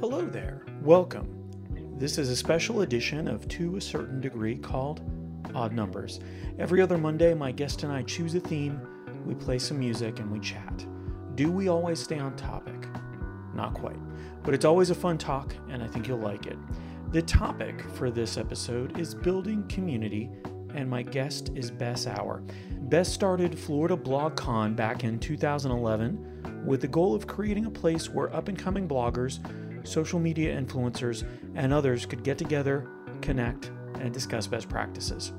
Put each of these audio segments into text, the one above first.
Hello there. Welcome. This is a special edition of To a Certain Degree called Odd Numbers. Every other Monday, my guest and I choose a theme, we play some music, and we chat. Do we always stay on topic? Not quite. But it's always a fun talk, and I think you'll like it. The topic for this episode is building community, and my guest is Bess Auer. Bess started Florida BlogCon back in 2011 with the goal of creating a place where up and coming bloggers social media influencers, and others could get together, connect, and discuss best practices.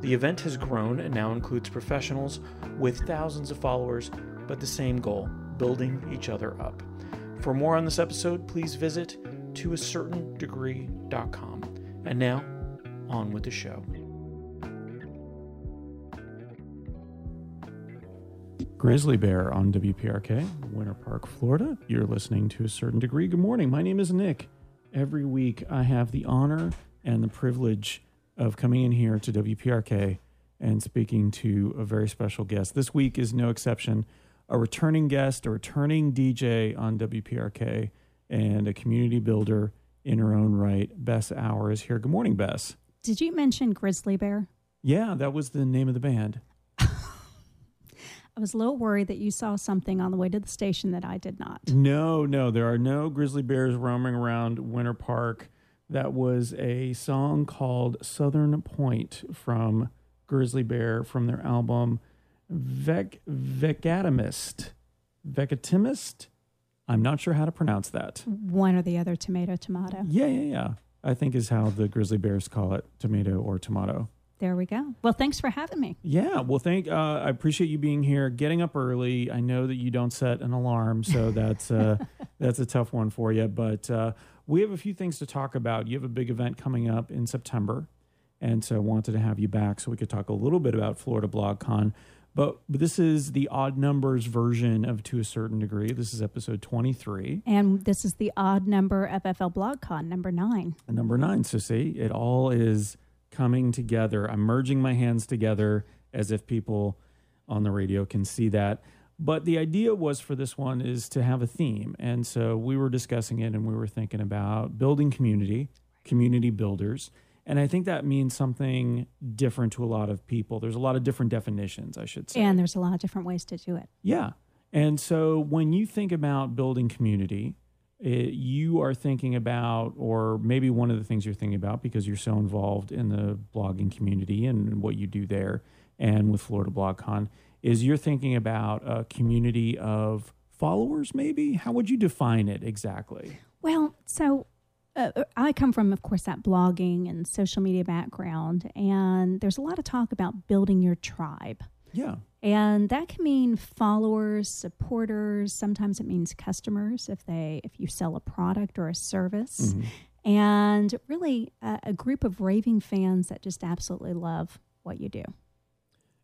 The event has grown and now includes professionals with thousands of followers, but the same goal building each other up. For more on this episode, please visit toacertaindegree.com. And now, on with the show. Grizzly Bear on WPRK, Winter Park, Florida. You're listening to a certain degree. Good morning. My name is Nick. Every week I have the honor and the privilege of coming in here to WPRK and speaking to a very special guest. This week is no exception. A returning guest, a returning DJ on WPRK, and a community builder in her own right. Bess Auer is here. Good morning, Bess. Did you mention Grizzly Bear? Yeah, that was the name of the band. I was a little worried that you saw something on the way to the station that I did not. No, no, there are no grizzly bears roaming around Winter Park. That was a song called Southern Point from Grizzly Bear from their album Vec Veckatimest. Veckatimest? I'm not sure how to pronounce that. One or the other, tomato, tomato. Yeah, yeah, yeah. I think is how the grizzly bears call it, tomato or tomato. There we go. Well, thanks for having me. Yeah. Well, thank. Uh, I appreciate you being here, getting up early. I know that you don't set an alarm, so that's uh, that's a tough one for you. But uh, we have a few things to talk about. You have a big event coming up in September, and so I wanted to have you back so we could talk a little bit about Florida BlogCon. But, but this is the odd numbers version of To a Certain Degree. This is episode 23. And this is the odd number FFL BlogCon, number nine. Number nine. So, see, it all is coming together. I'm merging my hands together as if people on the radio can see that. But the idea was for this one is to have a theme. And so we were discussing it and we were thinking about building community, community builders. And I think that means something different to a lot of people. There's a lot of different definitions, I should say. And there's a lot of different ways to do it. Yeah. And so when you think about building community, it, you are thinking about, or maybe one of the things you're thinking about because you're so involved in the blogging community and what you do there and with Florida BlogCon, is you're thinking about a community of followers, maybe? How would you define it exactly? Well, so uh, I come from, of course, that blogging and social media background, and there's a lot of talk about building your tribe. Yeah. And that can mean followers, supporters, sometimes it means customers if they if you sell a product or a service. Mm-hmm. And really a, a group of raving fans that just absolutely love what you do.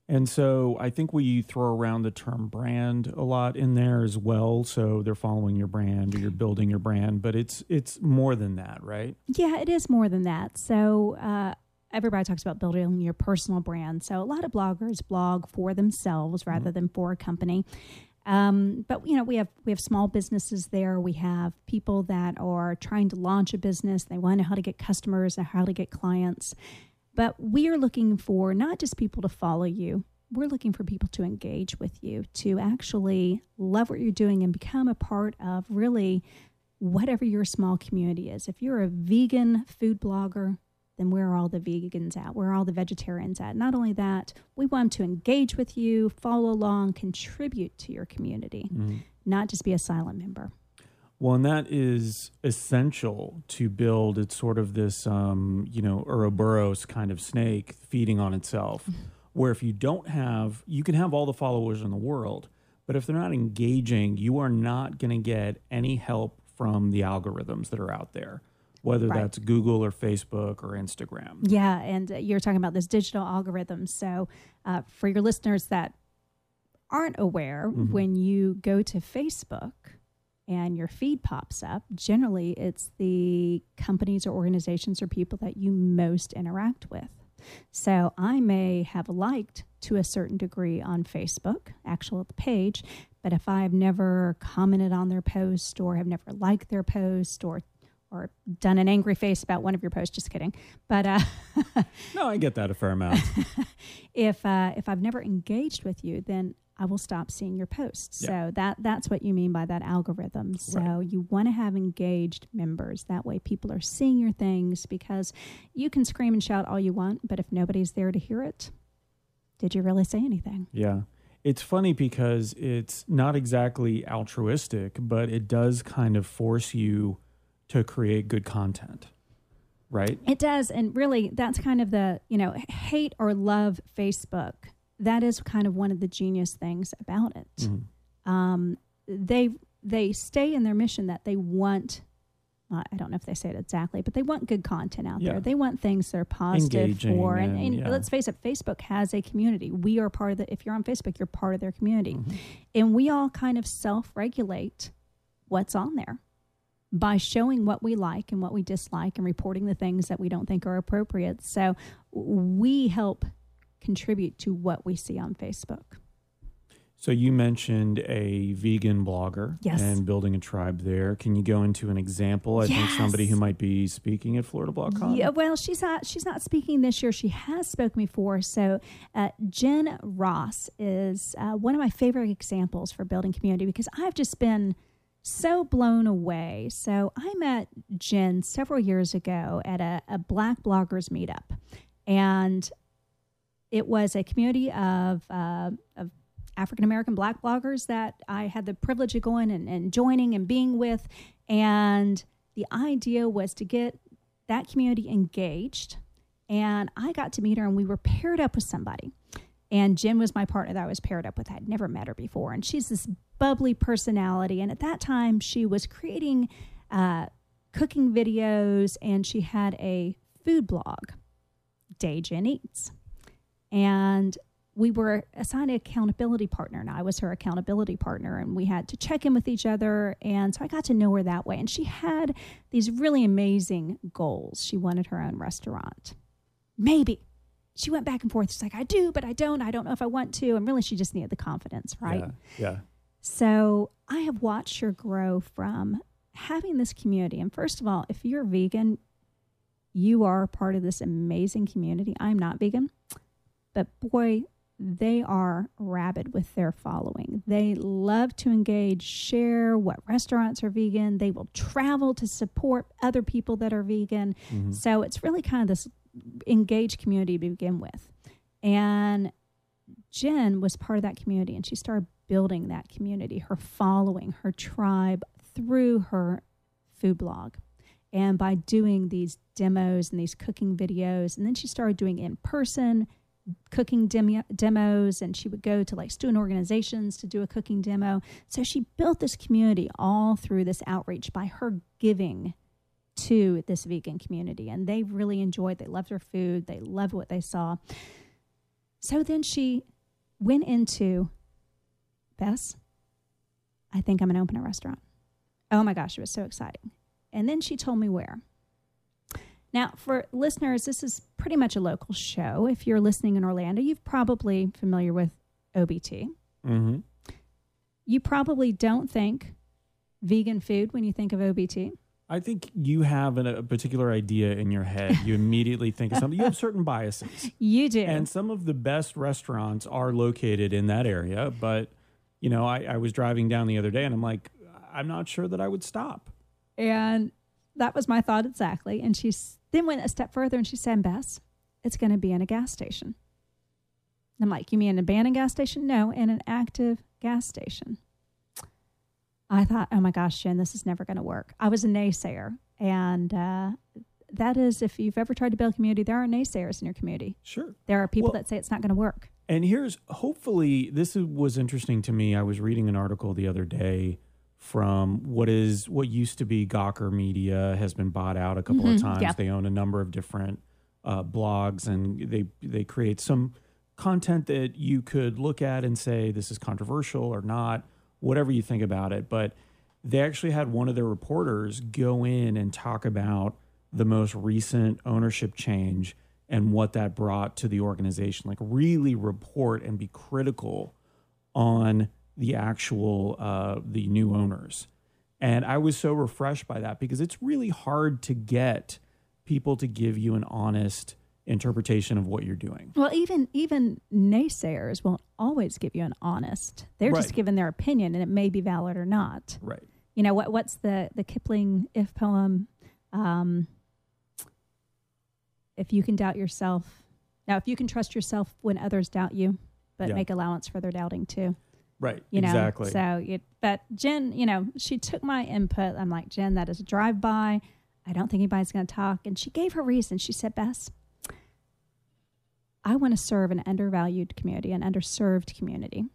And so I think we throw around the term brand a lot in there as well. So they're following your brand or you're building your brand, but it's it's more than that, right? Yeah, it is more than that. So uh, everybody talks about building your personal brand. So a lot of bloggers blog for themselves rather mm-hmm. than for a company. Um, but you know, we have we have small businesses there. We have people that are trying to launch a business. They want to know how to get customers and how to get clients. But we are looking for not just people to follow you. We're looking for people to engage with you, to actually love what you're doing and become a part of really whatever your small community is. If you're a vegan food blogger, then where are all the vegans at? Where are all the vegetarians at? Not only that, we want to engage with you, follow along, contribute to your community, mm-hmm. not just be a silent member. Well, and that is essential to build. It's sort of this, um, you know, Ouroboros kind of snake feeding on itself, mm-hmm. where if you don't have, you can have all the followers in the world, but if they're not engaging, you are not going to get any help from the algorithms that are out there whether right. that's Google or Facebook or Instagram. Yeah, and uh, you're talking about this digital algorithm. So, uh, for your listeners that aren't aware, mm-hmm. when you go to Facebook and your feed pops up, generally it's the companies or organizations or people that you most interact with. So, I may have liked to a certain degree on Facebook, actual page, but if I've never commented on their post or have never liked their post or or done an angry face about one of your posts. Just kidding. But uh, no, I get that a fair amount. if uh, if I've never engaged with you, then I will stop seeing your posts. Yeah. So that that's what you mean by that algorithm. So right. you want to have engaged members. That way people are seeing your things because you can scream and shout all you want, but if nobody's there to hear it, did you really say anything? Yeah. It's funny because it's not exactly altruistic, but it does kind of force you to create good content. Right? It does. And really that's kind of the, you know, hate or love Facebook that is kind of one of the genius things about it. Mm-hmm. Um, they they stay in their mission that they want. Uh, I don't know if they say it exactly, but they want good content out yeah. there. They want things that are positive Engaging for. And, and, and yeah. let's face it, Facebook has a community. We are part of the. If you're on Facebook, you're part of their community, mm-hmm. and we all kind of self regulate what's on there by showing what we like and what we dislike and reporting the things that we don't think are appropriate. So we help contribute to what we see on Facebook. So you mentioned a vegan blogger yes. and building a tribe there. Can you go into an example? I yes. think somebody who might be speaking at Florida BlogCon. Yeah, well, she's not. She's not speaking this year. She has spoken before. So uh, Jen Ross is uh, one of my favorite examples for building community because I've just been so blown away. So I met Jen several years ago at a, a Black bloggers meetup, and it was a community of, uh, of African American black bloggers that I had the privilege of going and, and joining and being with. And the idea was to get that community engaged. And I got to meet her, and we were paired up with somebody. And Jen was my partner that I was paired up with. I'd never met her before. And she's this bubbly personality. And at that time, she was creating uh, cooking videos and she had a food blog, Day Jen Eats and we were assigned an accountability partner and I was her accountability partner and we had to check in with each other and so I got to know her that way and she had these really amazing goals. She wanted her own restaurant. Maybe. She went back and forth. She's like, I do, but I don't. I don't know if I want to. And really she just needed the confidence, right? Yeah. yeah. So I have watched her grow from having this community. And first of all, if you're vegan, you are part of this amazing community. I'm not vegan. But boy, they are rabid with their following. They love to engage, share what restaurants are vegan. They will travel to support other people that are vegan. Mm-hmm. So it's really kind of this engaged community to begin with. And Jen was part of that community and she started building that community, her following, her tribe through her food blog. And by doing these demos and these cooking videos, and then she started doing in person cooking demo, demos and she would go to like student organizations to do a cooking demo. So she built this community all through this outreach by her giving to this vegan community and they really enjoyed they loved her food they loved what they saw so then she went into bess i think i'm going to open a restaurant oh my gosh it was so exciting and then she told me where now, for listeners, this is pretty much a local show. If you're listening in Orlando, you're probably familiar with OBT. Mm-hmm. You probably don't think vegan food when you think of OBT. I think you have an, a particular idea in your head. You immediately think of something. You have certain biases. You do. And some of the best restaurants are located in that area. But, you know, I, I was driving down the other day and I'm like, I'm not sure that I would stop. And that was my thought exactly. And she then went a step further and she said, Bess, it's going to be in a gas station. I'm like, you mean an abandoned gas station? No, in an active gas station. I thought, oh my gosh, Jen, this is never going to work. I was a naysayer. And uh, that is, if you've ever tried to build a community, there are naysayers in your community. Sure. There are people well, that say it's not going to work. And here's hopefully, this was interesting to me. I was reading an article the other day from what is what used to be Gawker Media has been bought out a couple mm-hmm. of times. Yep. They own a number of different uh, blogs, and they they create some content that you could look at and say this is controversial or not, whatever you think about it. But they actually had one of their reporters go in and talk about the most recent ownership change and what that brought to the organization. Like really report and be critical on the actual uh, the new owners And I was so refreshed by that because it's really hard to get people to give you an honest interpretation of what you're doing. Well, even even naysayers won't always give you an honest. They're Right. just giving their opinion, and it may be valid or not. Right. You know what? What's the the Kipling if poem? Um, if you can doubt yourself, now if you can trust yourself when others doubt you, but Yeah. make allowance for their doubting too. Right. You know, exactly. So, you, but Jen, you know, she took my input. I'm like, Jen, that is a drive by. I don't think anybody's going to talk. And she gave her reason. She said, Bess, I want to serve an undervalued community, an underserved community,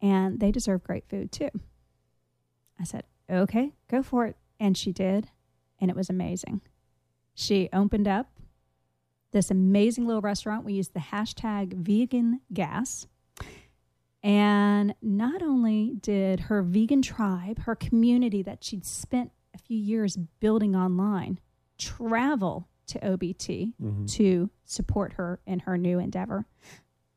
and they deserve great food too. I said, okay, go for it. And she did. And it was amazing. She opened up this amazing little restaurant. We used the hashtag vegan gas. And not only did her vegan tribe, her community that she'd spent a few years building online, travel to OBT Mhm. to support her in her new endeavor,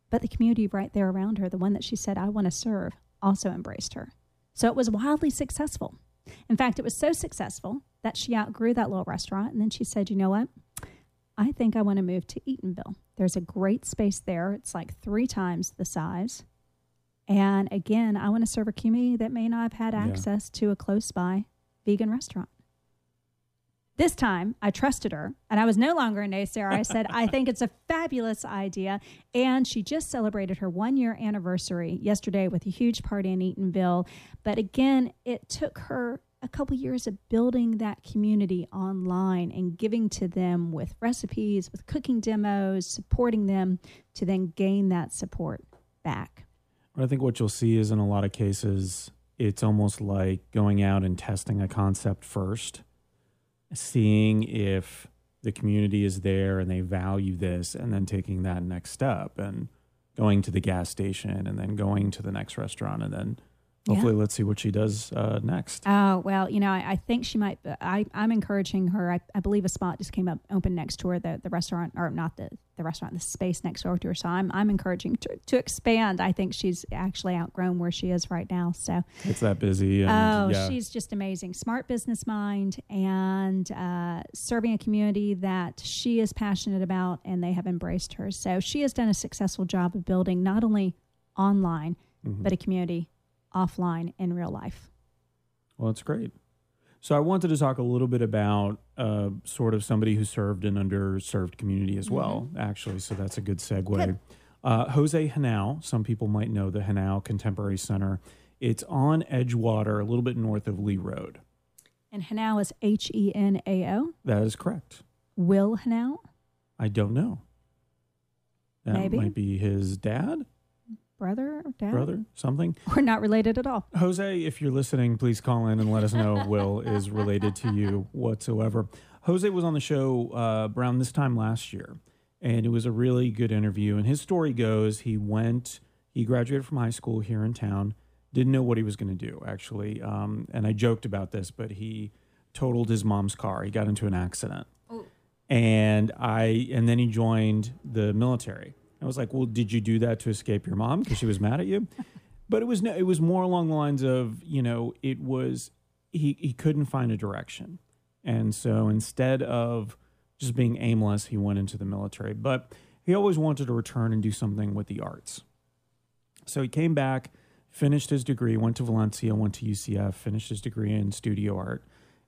but the community right there around her, the one that she said, I want to serve, also embraced her. So it was wildly successful. In fact, it was so successful that she outgrew that little restaurant. And then she said, You know what? I think I want to move to Eatonville. There's a great space there. It's like three times the size. And again, I want to serve a community that may not have had Yeah. access to a close by vegan restaurant. This time, I trusted her, and I was no longer a naysayer. I said, I think it's a fabulous idea. And she just celebrated her one year anniversary yesterday with a huge party in Eatonville. But again, it took her a couple years of building that community online and giving to them with recipes, with cooking demos, supporting them to then gain that support back. I think what you'll see is in a lot of cases, it's almost like going out and testing a concept first, seeing if the community is there and they value this, and then taking that next step and going to the gas station and then going to the next restaurant and then Yeah. hopefully let's see what she does uh, next. Oh well, you know, I, I think she might. I, I'm encouraging her. I, I believe a spot just came up open next to her, the the restaurant, or not the the restaurant, the space next door to her. So I'm I'm encouraging to to expand. I think she's actually outgrown where she is right now. So It's that busy. And, oh, yeah. she's just amazing, smart business mind, and uh, serving a community that she is passionate about, and they have embraced her. So she has done a successful job of building not only online Mhm. but a community offline in real life. Well, that's great. So I wanted to talk a little bit about uh, sort of somebody who served an underserved community as well, actually. So that's a good segue. Mm-hmm. Good. Uh, Jose Henao, some people might know the Henao Contemporary Center. It's on Edgewater, a little bit north of Lee Road. And Henao is H E N A O. That is correct. Will Henao? I don't know. That Maybe. might be his dad, Brother dad? brother, something. We're not related at all. Jose, if you're listening, please call in and let us know if Will is related to you whatsoever. Jose was on the show uh, around this time last year, and it was a really good interview. And his story goes he went, he graduated from high school here in town, didn't know what he was going to do, actually. Um, and I joked about this, but he totaled his mom's car. He got into an accident. And I, and then he joined the military. I was like, well, did you do that to escape your mom because she was mad at you? but it was no, it was more along the lines of you know it was he he couldn't find a direction, and so instead of just being aimless, he went into the military. But he always wanted to return and do something with the arts. So he came back, finished his degree, went to Valencia, went to UCF, finished his degree in studio art,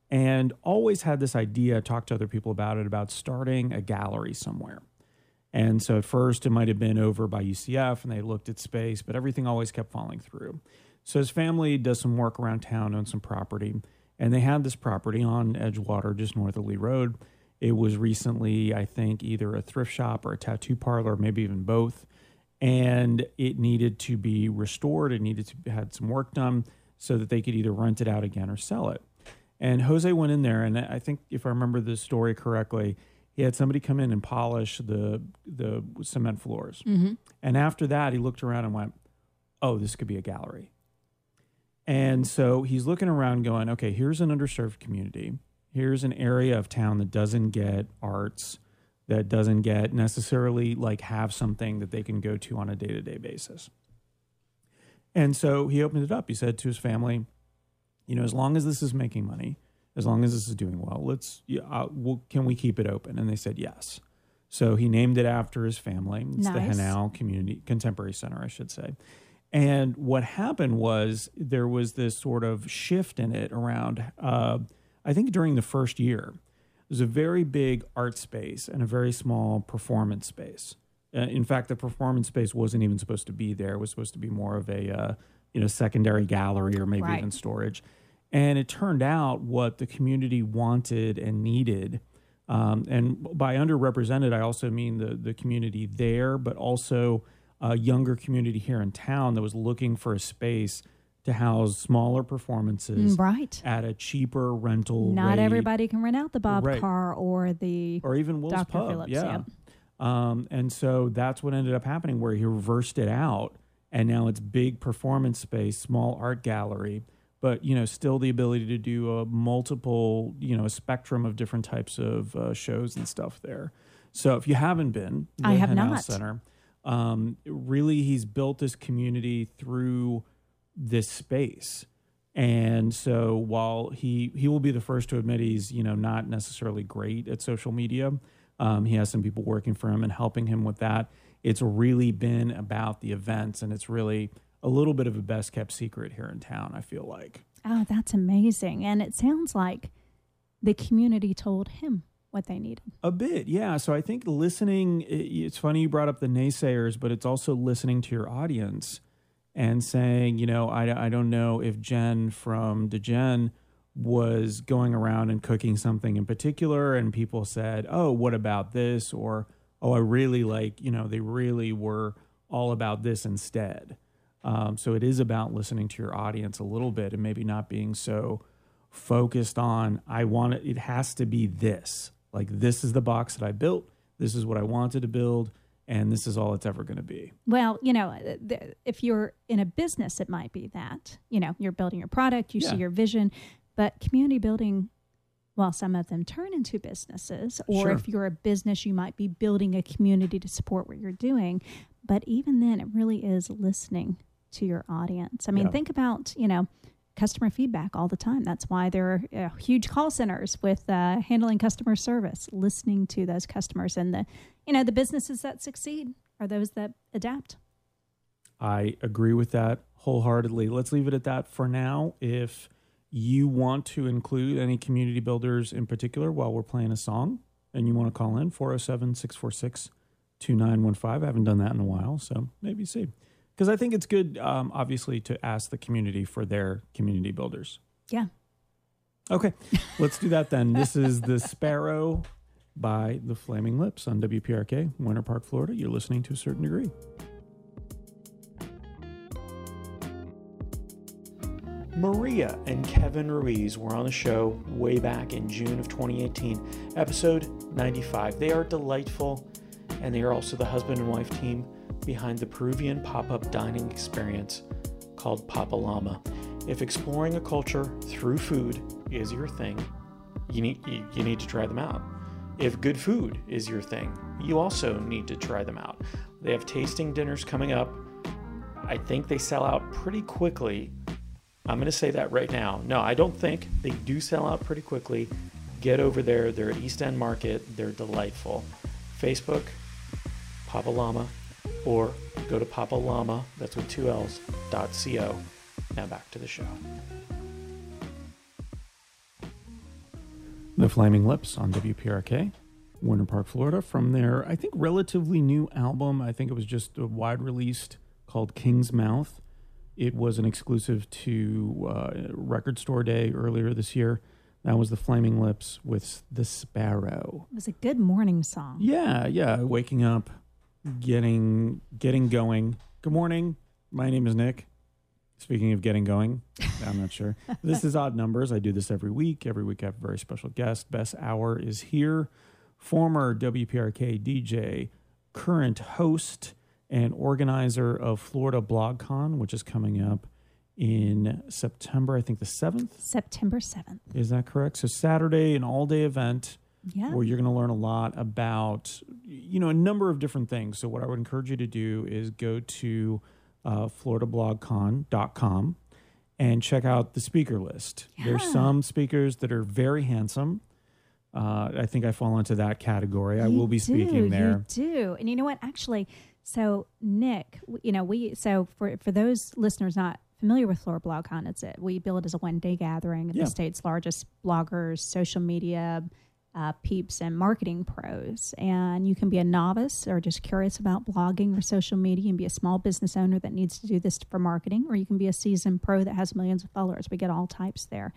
and always had this idea. Talked to other people about it about starting a gallery somewhere. And so at first it might have been over by UCF and they looked at space, but everything always kept falling through. So his family does some work around town, owns some property, and they had this property on Edgewater, just north of Lee Road. It was recently, I think, either a thrift shop or a tattoo parlor, maybe even both. And it needed to be restored. It needed to had some work done so that they could either rent it out again or sell it. And Jose went in there, and I think if I remember the story correctly, he had somebody come in and polish the the cement floors. Mm-hmm. And after that, he looked around and went, "Oh, this could be a gallery." And so he's looking around, going, "Okay, here's an underserved community. Here's an area of town that doesn't get arts, that doesn't get necessarily like have something that they can go to on a day to day basis." And so he opened it up. He said to his family, you know, as long as this is making money, as long as this is doing well, let's, yeah, uh, well, can we keep it open? And they said yes. So he named it after his family. It's the Nice. Henao Community Contemporary Center, I should say. And what happened was there was this sort of shift in it around, uh, I think during the first year, there's a very big art space and a very small performance space. Uh, in fact, the performance space wasn't even supposed to be there. It was supposed to be more of a uh, you know secondary gallery or maybe Right. even storage. And it turned out what the community wanted and needed. Um, and by underrepresented, I also mean the the community there, but also a younger community here in town that was looking for a space to house smaller performances Mm, right. at a cheaper rental. Not rate. everybody can rent out the Bob Right. Carr or the or even Will's Dr. Pub. Phillips, yeah. yep. Um, and so that's what ended up happening where he reversed it out and now it's big performance space, small art gallery, but you know, still the ability to do a multiple, you know, a spectrum of different types of uh, shows and stuff there. So if you haven't been, I have not. Center, um, really he's built this community through this space. And so while he he will be the first to admit he's you know not necessarily great at social media, um, he has some people working for him and helping him with that. It's really been about the events, and it's really a little bit of a best kept secret here in town. I feel like Oh, that's amazing. And it sounds like the community told him what they needed. a bit, yeah. So I think listening. It's funny you brought up the naysayers, but it's also listening to your audience and saying, you know, I, I don't know if Jen from DeGen was going around and cooking something in particular, and people said, oh, what about this? Or, oh, I really like, you know, they really were all about this instead. Um, so it is about listening to your audience a little bit and maybe not being so focused on, I want it, it has to be this. Like, this is the box that I built, this is what I wanted to build, and this is all it's ever going to be. Well, you know, uh, if you're in a business, it might be that, you know, you're building your product, you Yeah. see your vision, but community building, well, some of them turn into businesses, or Sure. if you're a business, you might be building a community to support what you're doing. But even then, it really is listening to your audience. I mean, Yeah. think about, you know, customer feedback all the time. That's why there are uh, huge call centers with uh, handling customer service, listening to those customers. And the, you know, the businesses that succeed are those that adapt. I agree with that wholeheartedly. Let's leave it at that for now. If you want to include any community builders in particular while we're playing a song and you want to call in 407 646 2915, I haven't done that in a while, so maybe see. Because I think it's good, um, obviously, to ask the community for their community builders. Yeah. Okay, let's do that then. This is The Sparrow by The Flaming Lips on WPRK, Winter Park, Florida. You're listening to a certain degree. Maria and Kevin Ruiz were on the show way back in June of 2018, episode 95. They are delightful, and they are also the husband and wife team behind the Peruvian pop up dining experience called Papa Llama. If exploring a culture through food is your thing, you need, you, need to try them out. If good food is your thing, you also need to try them out. They have tasting dinners coming up. I think they sell out pretty quickly. I'm going to say that right now. No, I don't think they do sell out pretty quickly. Get over there. They're at East End Market. They're delightful. Facebook, Papa Llama, or go to Papa Llama, that's with two L's, dot co. Now back to the show. The Flaming Lips on WPRK, Winter Park, Florida, from their, I think, relatively new album. I think it was just a wide released called King's Mouth. It was an exclusive to uh, Record Store Day earlier this year. That was The Flaming Lips with The Sparrow. It was a good morning song. Yeah, yeah. Waking up, getting getting going. Good morning. My name is Nick. Speaking of getting going, I'm not sure. This is Odd Numbers. I do this every week. Every week I have a very special guest. Bess Auer is here. Former WPRK DJ, current host and organizer of Florida BlogCon, which is coming up in September, I think the 7th. September 7th. Is that correct? So Saturday, an all-day event Yeah. where you're going to learn a lot about you know a number of different things so what i would encourage you to do is go to uh, floridablogcon.com and check out the speaker list. Yeah. There's some speakers that are very handsome. Uh, I think I fall into that category. I will be do, speaking there. You do, and you know what? Actually, so Nick, you know, we so for for those listeners not familiar with Florida BlogCon, it's it. We bill it as a one day gathering of Yeah. the state's largest bloggers, social media. Uh, peeps and marketing pros, and you can be a novice or just curious about blogging or social media, and be a small business owner that needs to do this for marketing, or you can be a seasoned pro that has millions of followers. We get all types there,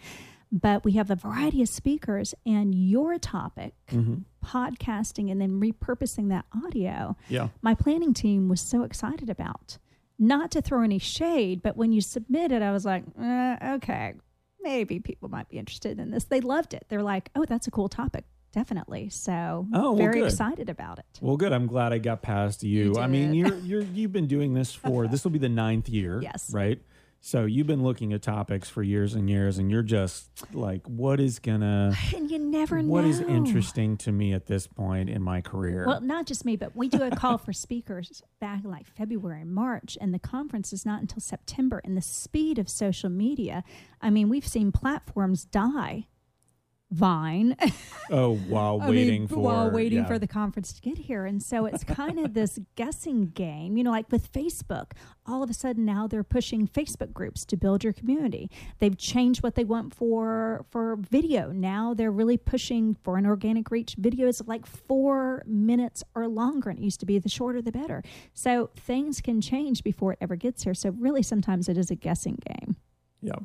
but we have a variety of speakers, and your topic Mhm. podcasting and then repurposing that audio, Yeah. my planning team was so excited about. Not to throw any shade, but when you submitted, I was like, uh, okay, maybe people might be interested in this. They loved it. They're like, oh, that's a cool topic. Definitely. So Oh, well, very good. excited about it. Well, good. I'm glad I got past you. You I mean, you're you're you've been doing this for this will be the ninth year. Yes. Right. So you've been looking at topics for years and years, and you're just like, what is gonna, And you never know. what is interesting to me at this point in my career? Well, not just me, but we do a call for speakers back like February, March, and the conference is not until September. And the speed of social media, I mean, we've seen platforms die. Vine, oh, while waiting mean, for while waiting yeah. for the conference to get here, and so it's kind of this guessing game. You know, like with Facebook, all of a sudden now they're pushing Facebook groups to build your community. They've changed what they want for for video. Now they're really pushing for an organic reach. Videos like four minutes or longer, and it used to be the shorter the better. So things can change before it ever gets here. So really, sometimes it is a guessing game. Yeah.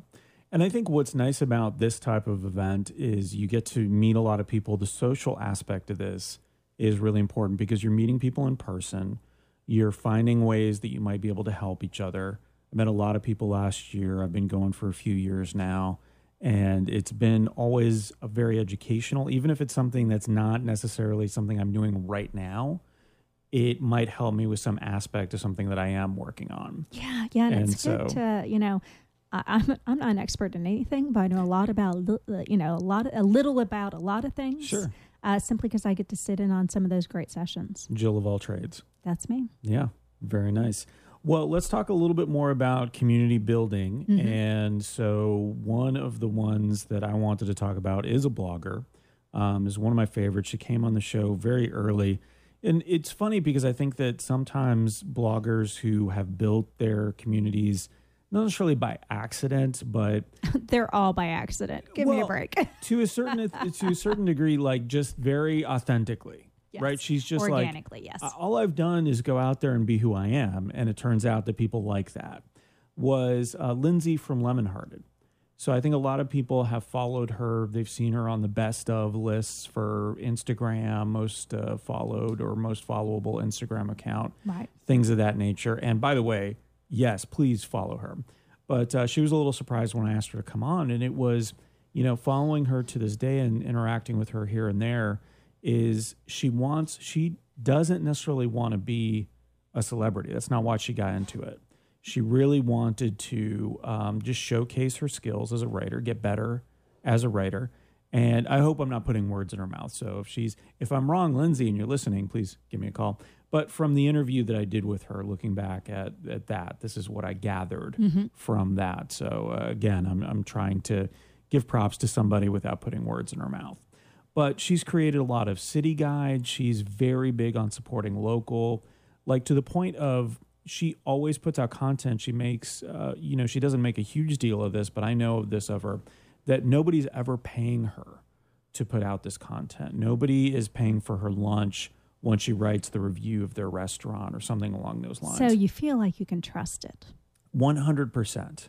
And I think what's nice about this type of event is you get to meet a lot of people. The social aspect of this is really important because you're meeting people in person. You're finding ways that you might be able to help each other. I met a lot of people last year. I've been going for a few years now. And it's been always a very educational, even if it's something that's not necessarily something I'm doing right now. It might help me with some aspect of something that I am working on. Yeah, yeah, and, And it's good so- to you know. I, I'm I'm not an expert in anything, but I know a lot about uh, you know a lot a little about a lot of things. Sure. Uh, simply because I get to sit in on some of those great sessions. Jill of all trades. That's me. Yeah, very nice. Well, let's talk a little bit more about community building. Mhm. And so, one of the ones that I wanted to talk about is a blogger. Um, is one of my favorites. She came on the show very early, and it's funny because I think that sometimes bloggers who have built their communities not necessarily by accident, but They're all by accident. Give me a break. to a certain to a certain degree, like just very authentically, Yes. right? She's just like Organically, yes. uh, all I've done is go out there and be who I am, and it turns out that people like that. Was uh, Lindsay from Lemon Hearted. So I think a lot of people have followed her. They've seen her on the best of lists for Instagram, most uh, followed or most followable Instagram account, right. things of that nature. And by the way, yes, please follow her. But uh, she was a little surprised when I asked her to come on, and it was, you know, following her to this day and interacting with her here and there is she wants she doesn't necessarily want to be a celebrity. That's not why she got into it. She really wanted to um, just showcase her skills as a writer, get better as a writer. And I hope I'm not putting words in her mouth. So if she's if I'm wrong, Lindsay, and you're listening, please give me a call. But from the interview that I did with her, looking back at, at that, this is what I gathered from that. So uh, again, I'm I'm trying to give props to somebody without putting words in her mouth but she's created a lot of city guides. She's very big on supporting local, like to the point of she always puts out content. She makes, uh, you know, she doesn't make a huge deal of this, but I know of this of her that nobody's ever paying her to put out this content. Nobody is paying for her lunch when she writes the review of their restaurant or something along those lines. So you feel like you can trust it. 100%.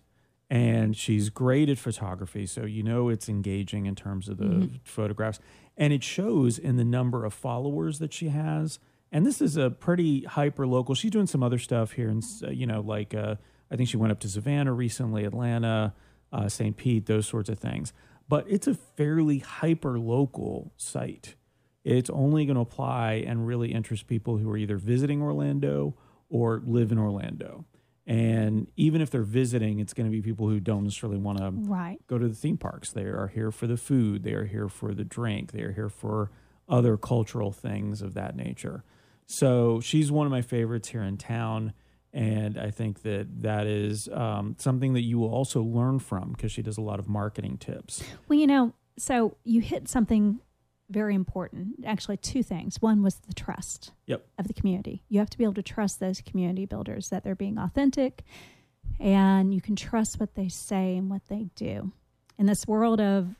And she's great at photography. So, you know, it's engaging in terms of the photographs. And it shows in the number of followers that she has. And this is a pretty hyper local. She's doing some other stuff here. And, you know, like uh, I think she went up to Savannah recently, Atlanta, uh, St. Pete, those sorts of things. But it's a fairly hyper local site. It's only going to apply and really interest people who are either visiting Orlando or live in Orlando. And even if they're visiting, it's going to be people who don't necessarily want to Right. go to the theme parks. They are here for the food, they are here for the drink, they are here for other cultural things of that nature. So she's one of my favorites here in town. And I think that that is um, something that you will also learn from because she does a lot of marketing tips. Well, you know, so you hit something very important. Actually, two things. One was the trust yep. of the community. You have to be able to trust those community builders that they're being authentic and you can trust what they say and what they do. In this world of,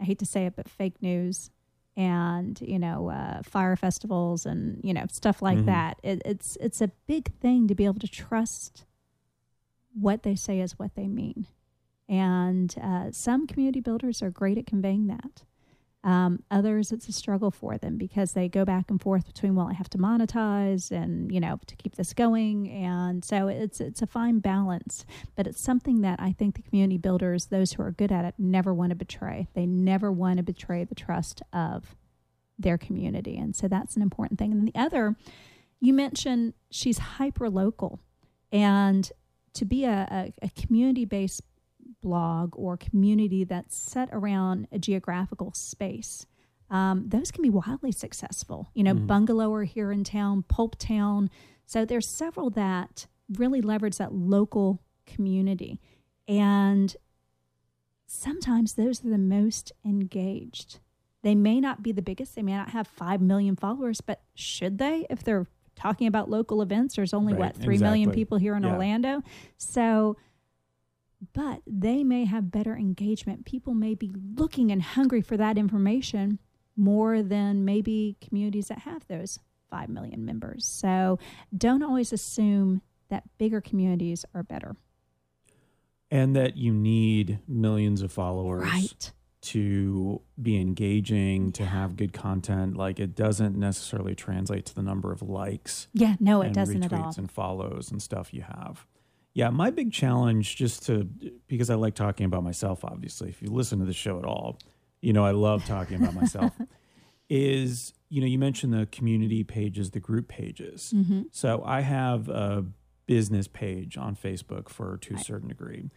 I hate to say it, but fake news and you know uh, fire festivals and you know stuff like mm-hmm. that, it, it's it's a big thing to be able to trust what they say is what they mean. And uh, some community builders are great at conveying that. Um, others, it's a struggle for them because they go back and forth between, well, I have to monetize and you know to keep this going, and so it's it's a fine balance. But it's something that I think the community builders, those who are good at it, never want to betray. They never want to betray the trust of their community, and so that's an important thing. And the other, you mentioned she's hyper local, and to be a, a, a community based blog or community that's set around a geographical space, um, those can be wildly successful. You know, mm-hmm. Bungalower here in town, Pulp Town. So there's several that really leverage that local community. And sometimes those are the most engaged. They may not be the biggest, they may not have 5 million followers, but should they if they're talking about local events? There's only, right, what, three exactly. million people here in yeah. Orlando. So but they may have better engagement. People may be looking and hungry for that information more than maybe communities that have those 5 million members. So don't always assume that bigger communities are better. And that you need millions of followers. Right. To be engaging, to have good content, like it doesn't necessarily translate to the number of likes. Yeah, no, it doesn't at all. And follows and stuff you have. Yeah, my big challenge, just to because I like talking about myself. Obviously, if you listen to the show at all, you know I love talking about myself. is you know you mentioned the community pages, the group pages. Mm-hmm. So I have a business page on Facebook for to a certain degree,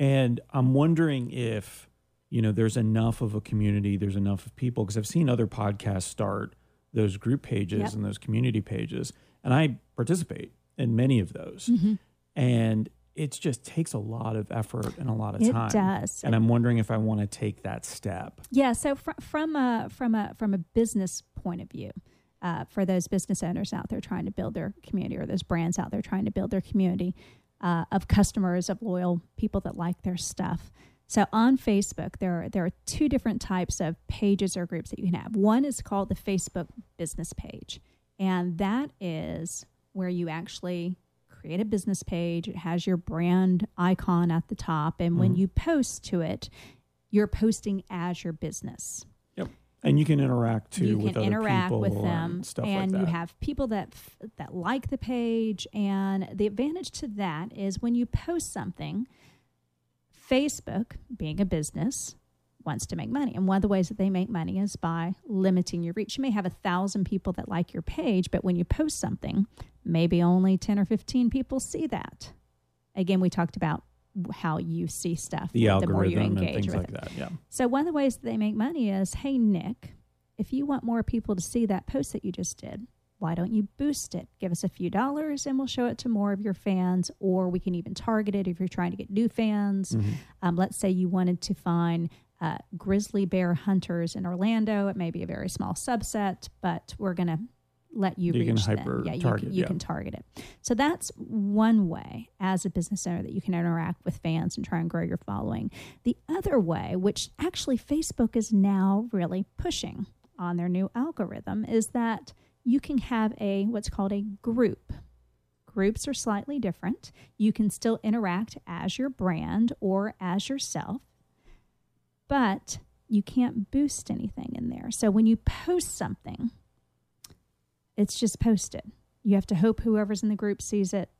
and I'm wondering if you know there's enough of a community, there's enough of people because I've seen other podcasts start those group pages yep. and those community pages, and I participate in many of those. Mm-hmm and it just takes a lot of effort and a lot of time. It does, and I'm wondering if I want to take that step. Yeah. So fr- from a from a from a business point of view, uh, for those business owners out there trying to build their community, or those brands out there trying to build their community uh, of customers, of loyal people that like their stuff. So on Facebook, there are, there are two different types of pages or groups that you can have. One is called the Facebook business page, and that is where you actually create a business page. It has your brand icon at the top. And mm when mm-hmm. you post to it, you're posting as your business. Yep. And you can interact too you with can interact with them and and like you have people that that like the page and the advantage to that is when you post something facebook being a business wants to make money. And one of the ways that they make money is by limiting your reach. You may have a thousand people that like your page, but when you post something, maybe only 10 or 15 people see that. Again, we talked about how you see stuff, the, the more you engage with like it. That, yeah. So one of the ways that they make money is, hey Nick, if you want more people to see that post that you just did, why don't you boost it? Give us a few dollars and we'll show it to more of your fans, or we can even target it if you're trying to get new fans. Mm-hmm. Um, let's say you wanted to find uh, grizzly bear hunters in Orlando. It may be a very small subset, but we're going to let you, you reach can hyper them. Yeah, target, you, can, you yeah. can target it. So that's one way as a business owner that you can interact with fans and try and grow your following. The other way, which actually Facebook is now really pushing on their new algorithm, is that you can have a what's called a group. Groups are slightly different. You can still interact as your brand or as yourself but you can't boost anything in there. So when you post something, it's just posted. You have to hope whoever's in the group sees it.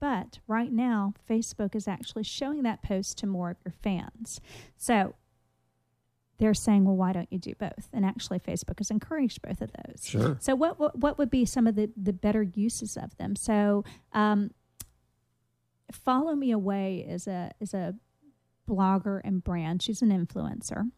But right now, Facebook is actually showing that post to more of your fans. So they're saying, well, why don't you do both? And actually, Facebook has encouraged both of those. Sure. So, what what, what would be some of the, the better uses of them? So, um, Follow Me Away is a is a blogger and brand. She's an influencer.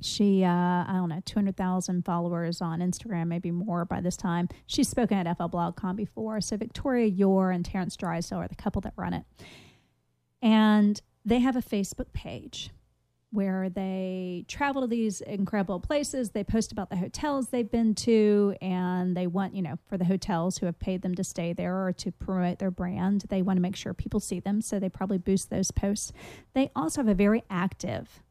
She uh, I don't know 200,000 followers on Instagram, maybe more by this time. She's spoken at FL BlogCon before. So Victoria Yore and Terrence Drysdale are the couple that run it, and they have a Facebook page where they travel to these incredible places. They post about the hotels they've been to, and they want, you know, for the hotels who have paid them to stay there or to promote their brand, they want to make sure people see them. So they probably boost those posts. They also have a very active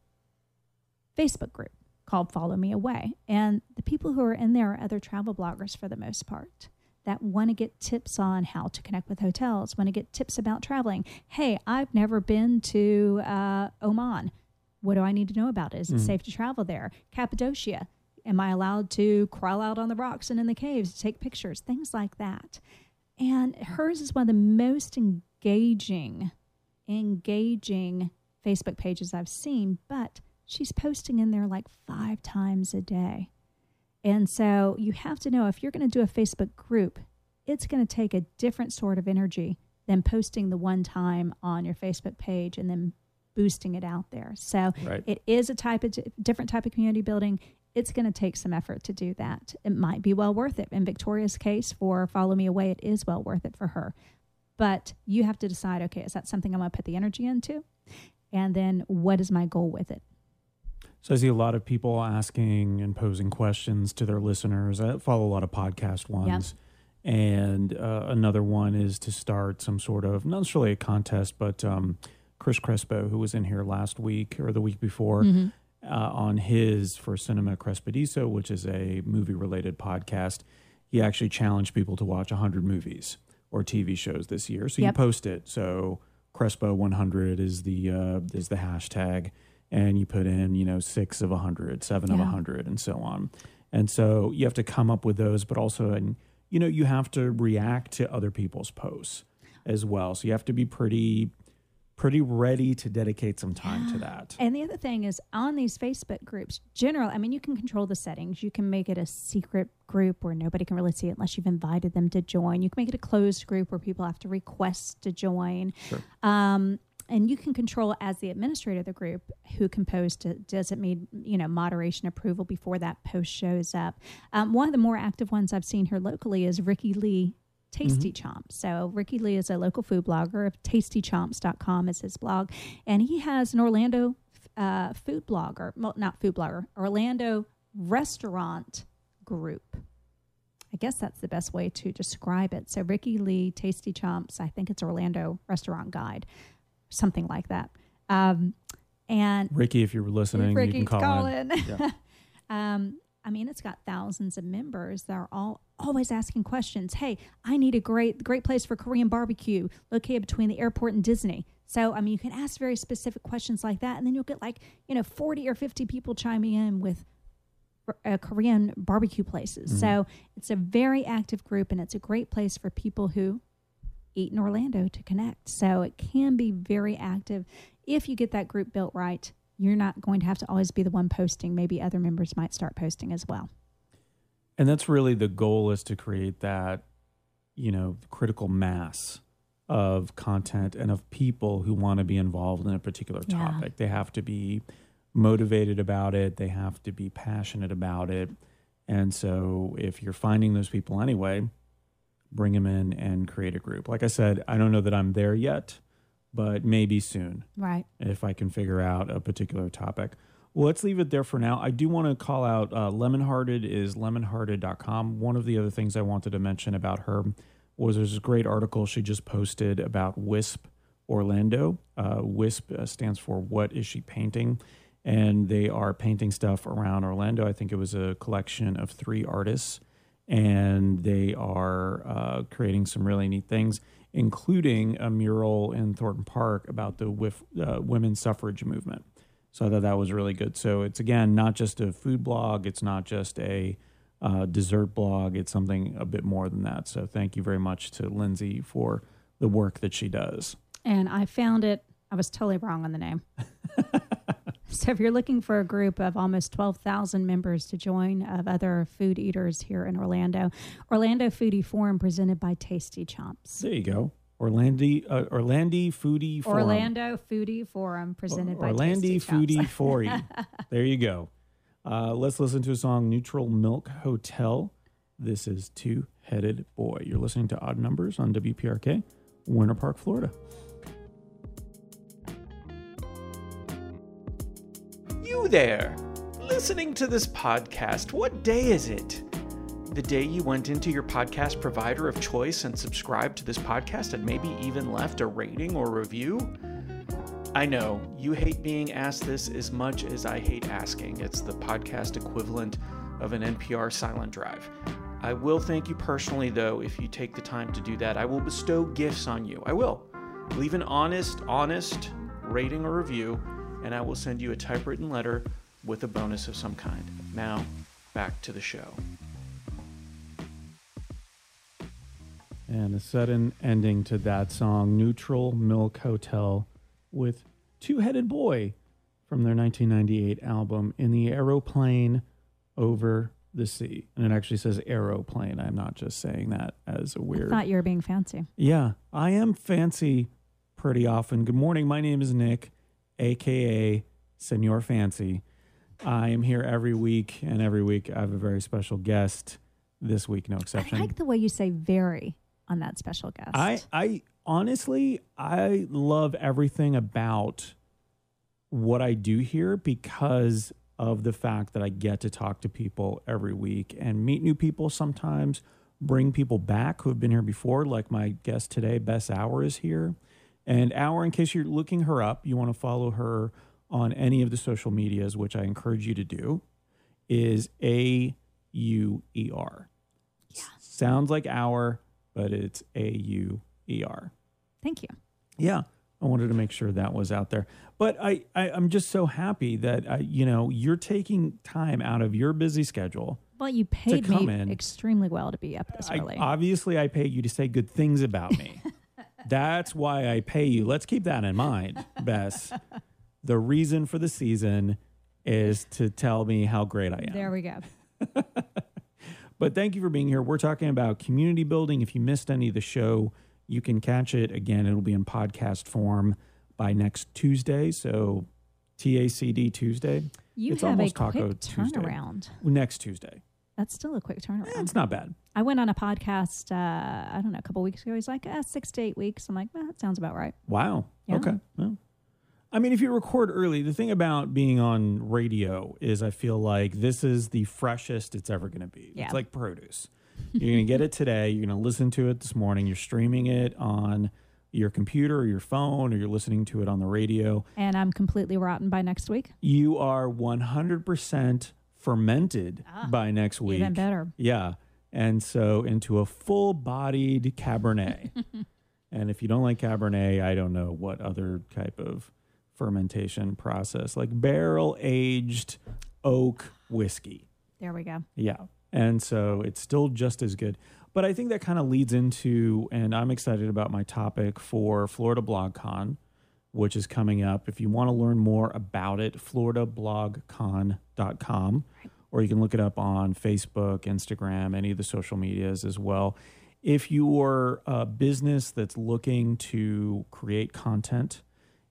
Facebook group called Follow Me Away. And the people who are in there are other travel bloggers for the most part that want to get tips on how to connect with hotels, want to get tips about traveling. Hey, I've never been to uh, Oman. What do I need to know about it? Is it mm safe to travel there? Cappadocia. Am I allowed to crawl out on the rocks and in the caves to take pictures? Things like that. And hers is one of the most engaging, engaging Facebook pages I've seen, but she's posting in there like five times a day. And so you have to know if you're going to do a Facebook group, it's going to take a different sort of energy than posting the one time on your Facebook page and then boosting it out there. So right. it is a type of different type of community building. It's going to take some effort to do that. It might be well worth it. In Victoria's case for Follow Me Away, it is well worth it for her. But you have to decide okay, is that something I'm going to put the energy into? And then what is my goal with it? So I see a lot of people asking and posing questions to their listeners. I follow a lot of podcast ones. Yep. And uh, another one is to start some sort of, not necessarily a contest, but um, Chris Crespo, who was in here last week or the week before, mm-hmm. uh, on his for Cinema Crespediso, which is a movie related podcast, he actually challenged people to watch 100 movies or TV shows this year. So yep. you post it. So Crespo 100 is the uh, is the hashtag and you put in, you know, six of a hundred, seven yeah. of a hundred, and so on. And so you have to come up with those, but also, and you know, you have to react to other people's posts as well. So you have to be pretty pretty ready to dedicate some time yeah. to that. And the other thing is on these Facebook groups, general, I mean, you can control the settings. You can make it a secret group where nobody can really see it unless you've invited them to join. You can make it a closed group where people have to request to join. Sure. Um, and you can control as the administrator of the group who can post it. Does it need you know moderation approval before that post shows up? Um, one of the more active ones I've seen here locally is Ricky Ly Tasty mm-hmm. Chomps. So Ricky Ly is a local food blogger. TastyChomps.com is his blog, and he has an Orlando uh, food blogger, well, not food blogger, Orlando restaurant group. I guess that's the best way to describe it. So Ricky Ly Tasty Chomps, I think it's Orlando Restaurant Guide something like that. Um, and Ricky, if you were listening, Ricky, you can call, call in. in. Yeah. um, I mean, it's got thousands of members that are all always asking questions. Hey, I need a great great place for Korean barbecue located between the airport and Disney. So, I mean, you can ask very specific questions like that, and then you'll get like you know forty or fifty people chiming in with uh, Korean barbecue places. Mm-hmm. So it's a very active group, and it's a great place for people who Eat in Orlando to connect. So it can be very active. If you get that group built right, you're not going to have to always be the one posting. Maybe other members might start posting as well. And that's really the goal is to create that, you know, critical mass of content and of people who want to be involved in a particular topic. Yeah. They have to be motivated about it, they have to be passionate about it. And so if you're finding those people anyway, bring them in and create a group. Like I said, I don't know that I'm there yet, but maybe soon. Right. If I can figure out a particular topic. Well, let's leave it there for now. I do want to call out uh, Lemonhearted is lemonhearted.com. One of the other things I wanted to mention about her was there's a great article she just posted about WISP Orlando. Uh, WISP uh, stands for What Is She Painting? And they are painting stuff around Orlando. I think it was a collection of three artists and they are uh, creating some really neat things, including a mural in Thornton Park about the wif- uh, women's suffrage movement. So I thought that was really good. So it's again not just a food blog, it's not just a uh, dessert blog, it's something a bit more than that. So thank you very much to Lindsay for the work that she does. And I found it. I was totally wrong on the name. So, if you're looking for a group of almost 12,000 members to join of other food eaters here in Orlando, Orlando Foodie Forum presented by Tasty Chomps. There you go. Orlando, uh, Orlando Foodie Forum. Orlando Foodie Forum presented or, by Orlando Tasty Foodie Forum. there you go. Uh, let's listen to a song, Neutral Milk Hotel. This is Two Headed Boy. You're listening to Odd Numbers on WPRK, Winter Park, Florida. There, listening to this podcast, what day is it? The day you went into your podcast provider of choice and subscribed to this podcast and maybe even left a rating or review? I know you hate being asked this as much as I hate asking. It's the podcast equivalent of an NPR silent drive. I will thank you personally, though, if you take the time to do that. I will bestow gifts on you. I will. Leave an honest, honest rating or review, and I will send you a typewritten letter with a bonus of some kind. Now, back to the show. And a sudden ending to that song, Neutral Milk Hotel with Two Headed Boy from their 1998 album In the Aeroplane Over the Sea. And it actually says aeroplane. I'm not just saying that as a weird. I thought you were being fancy. Yeah, I am fancy pretty often. Good morning. My name is Nick, aka Senor Fancy. I am here every week, and every week I have a very special guest. This week, no exception. I like the way you say very on that special guest. I, I honestly, I love everything about what I do here because of the fact that I get to talk to people every week and meet new people sometimes, bring people back who have been here before, like my guest today, Bess Auer, is here. And Auer, in case you're looking her up, you want to follow her on any of the social medias, which I encourage you to do, is A U E R. Sounds like Auer, but it's A U E R. Thank you. Yeah, I wanted to make sure that was out there. But I, I I'm just so happy that I, you know you're taking time out of your busy schedule. Well, you paid come me in. extremely well to be up this I, early. obviously, I paid you to say good things about me. That's why I pay you. Let's keep that in mind, Bess. The reason for the season is to tell me how great I am. there we go. But thank you for being here. We're talking about community building. If you missed any of the show, you can catch it again. It'll be in podcast form by next Tuesday. So TACD Tuesday. You It's have a almost quick Taco Tuesday. turnaround. Next Tuesday. That's still a quick Eh, turnaround. it's not bad. I went on a podcast, uh, I don't know, a couple weeks ago. He's like, uh, six to eight weeks. I'm like, well, that sounds about right. Wow. Yeah. Okay. Well, I mean, if you record early, the thing about being on radio is I feel like this is the freshest it's ever going to be. Yeah. It's like produce. You're going to get it today. You're going to listen to it this morning. You're streaming it on your computer or your phone, or you're listening to it on the radio. And I'm completely rotten by next week. You are 100% fermented by next week. Ah, Even better. Yeah. And so into a full bodied Cabernet. and if you don't like Cabernet, I don't know what other type of fermentation process, like barrel aged oak whiskey. There we go. Yeah. And so it's still just as good. But I think that kind of leads into, and I'm excited about my topic for Florida BlogCon, which is coming up. If you want to learn more about it, floridablogcon.com, or you can look it up on Facebook, Instagram, any of the social medias as well. If you're a business that's looking to create content,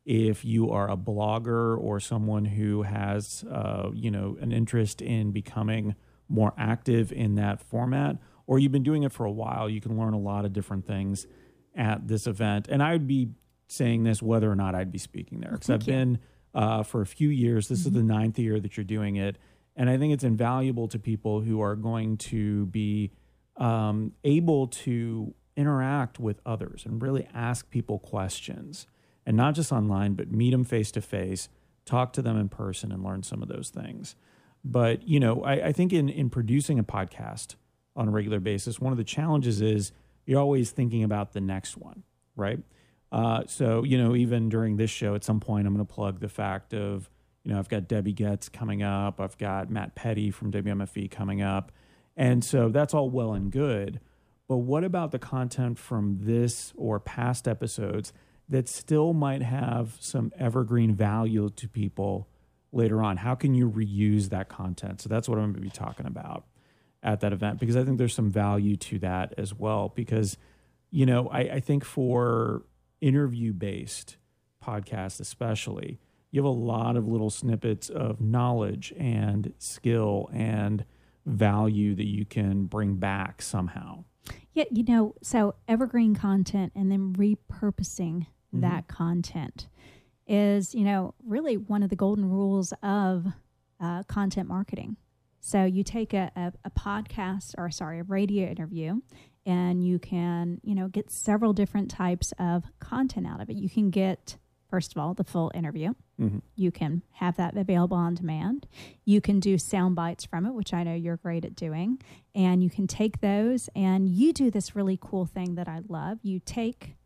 if you are a blogger or someone who has, uh, you know, an interest in becoming more active in that format, or you've been doing it for a while, you can learn a lot of different things at this event. And I would be saying this whether or not I'd be speaking there because I've you. been uh, for a few years. This is the ninth year that you're doing it, and I think it's invaluable to people who are going to be um, able to interact with others and really ask people questions, and not just online, but meet them face to face, talk to them in person, and learn some of those things. But you know, I, I think in in producing a podcast on a regular basis, one of the challenges is you're always thinking about the next one, right? Uh, so you know, even during this show, at some point, I'm going to plug the fact of you know I've got Debbie Getz coming up, I've got Matt Peddie from WMFE coming up, and so that's all well and good. But what about the content from this or past episodes that still might have some evergreen value to people later on? How can you reuse that content? So that's what I'm going to be talking about at that event because I think there's some value to that as well. Because, you know, I, I think for interview based podcasts, especially, you have a lot of little snippets of knowledge and skill and value that you can bring back somehow. Yeah, you know, so evergreen content and then repurposing mm-hmm. that content is, you know, really one of the golden rules of uh, content marketing. So you take a, a, a, podcast or sorry, a radio interview and you can, you know, get several different types of content out of it. You can get first of all, the full interview. Mm-hmm. You can have that available on demand. You can do sound bites from it, which I know you're great at doing. And you can take those and you do this really cool thing that I love. You take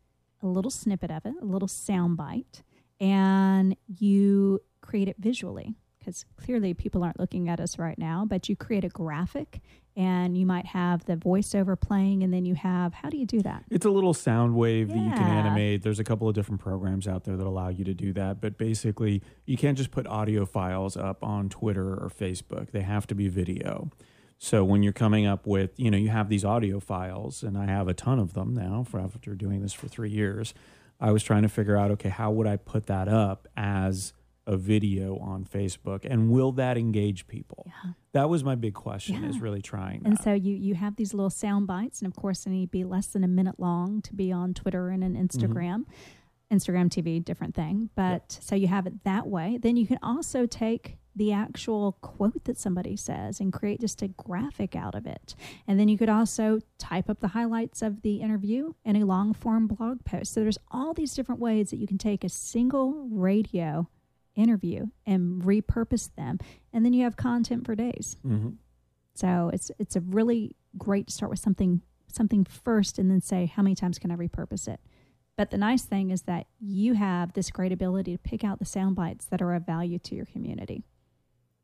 a little snippet of it, a little sound bite, and you create it visually because clearly people aren't looking at us right now, but you create a graphic and you might have the voiceover playing and then you have how do you do that? It's a little sound wave yeah. that you can animate. There's a couple of different programs out there that allow you to do that but basically you can't just put audio files up on twitter or facebook. They have to be video. So when you're coming up with you know you have these audio files and i have a ton of them now for after doing this for three years i was trying to figure out okay how would i put that up as a video on Facebook and will that engage people? Yeah. That was my big question yeah. is really trying that. And so you you have these little sound bites and of course they need to be less than a minute long to be on Twitter and an Instagram. Mm-hmm. Instagram TV different thing, but yep. so you have it that way. Then you can also take the actual quote that somebody says and create just a graphic out of it. And then you could also type up the highlights of the interview in a long form blog post. So there's all these different ways that you can take a single radio interview and repurpose them, and then you have content for days. Mm-hmm. So it's it's a really great to start with something something first, and then say how many times can I repurpose it. But the nice thing is that you have this great ability to pick out the sound bites that are of value to your community.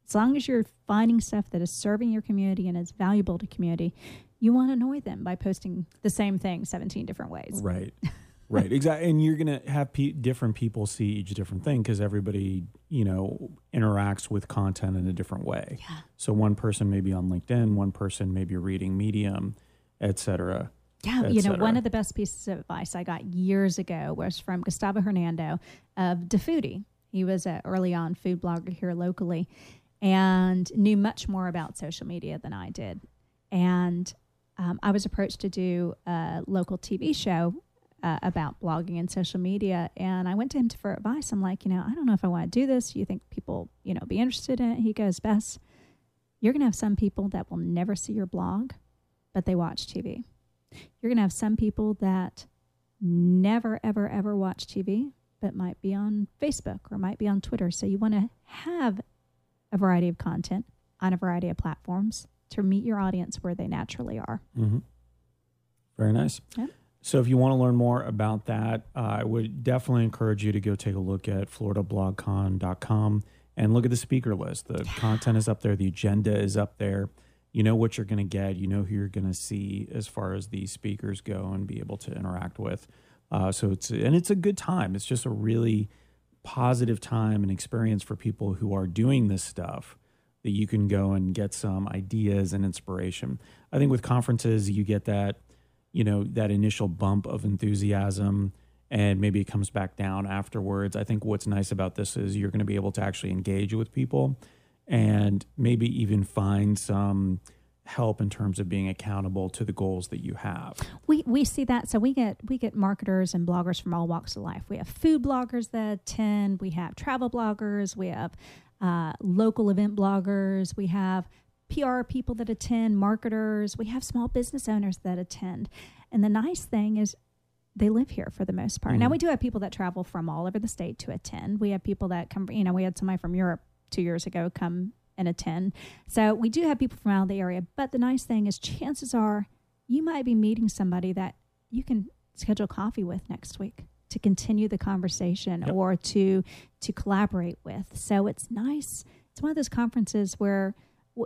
As long as you're finding stuff that is serving your community and is valuable to community, you want to annoy them by posting the same thing 17 different ways. Right. Right exactly and you're going to have pe- different people see each different thing because everybody you know interacts with content in a different way yeah. so one person may be on linkedin one person may be reading medium etc yeah, you know, one of the best pieces of advice I got years ago was from Gustavo Henao of DeFoodie. He was an early on food blogger here locally and knew much more about social media than I did. And um, I was approached to do a local TV show uh, about blogging and social media. And I went to him for advice. I'm like, you know, I don't know if I want to do this. You think people, you know, be interested in it? He goes, Bess, you're going to have some people that will never see your blog, but they watch TV. You're going to have some people that never, ever, ever watch TV, but might be on Facebook or might be on Twitter. So you want to have a variety of content on a variety of platforms to meet your audience where they naturally are. Mm-hmm. Very nice. Yep. So if you want to learn more about that, uh, I would definitely encourage you to go take a look at floridablogcon.com and look at the speaker list. The content is up there, the agenda is up there. You know what you're going to get, you know who you're going to see as far as the speakers go and be able to interact with. Uh, so it's and it's a good time. It's just a really positive time and experience for people who are doing this stuff that you can go and get some ideas and inspiration. I think with conferences you get that you know that initial bump of enthusiasm and maybe it comes back down afterwards. I think what's nice about this is you're going to be able to actually engage with people and maybe even find some help in terms of being accountable to the goals that you have. We we see that so we get we get marketers and bloggers from all walks of life. We have food bloggers that attend, we have travel bloggers, we have uh, local event bloggers, we have PR people that attend, marketers, we have small business owners that attend. And the nice thing is they live here for the most part. Mm-hmm. Now we do have people that travel from all over the state to attend. We have people that come, you know, we had somebody from Europe two years ago come and attend. So we do have people from out of the area. But the nice thing is chances are you might be meeting somebody that you can schedule coffee with next week to continue the conversation yep. or to to collaborate with. So it's nice. It's one of those conferences where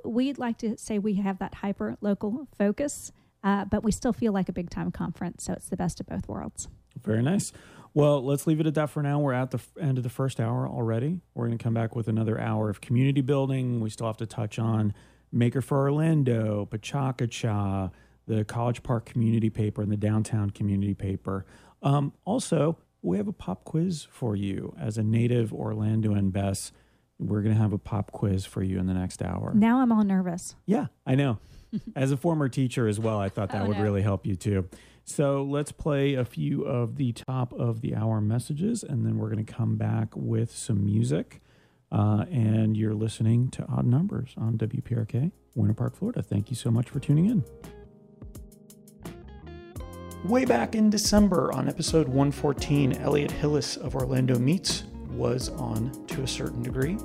we'd like to say we have that hyper local focus, uh, but we still feel like a big time conference. So it's the best of both worlds. Very nice. Well, let's leave it at that for now. We're at the end of the first hour already. We're going to come back with another hour of community building. We still have to touch on Maker for Orlando, PechaKucha, the College Park community paper, and the downtown community paper. Um, also, we have a pop quiz for you. As a native Orlandoan Bess, we're going to have a pop quiz for you in the next hour. Now I'm all nervous. Yeah, I know. As a former teacher as well, I thought that Oh, would no. really help you too. So let's play a few of the top of the hour messages, and then we're going to come back with some music. Uh, and you're listening to Odd Numbers on WPRK, Winter Park, Florida. Thank you so much for tuning in. Way back in December on episode 114, Elliot Hillis of Orlando Meats was on to a certain degree.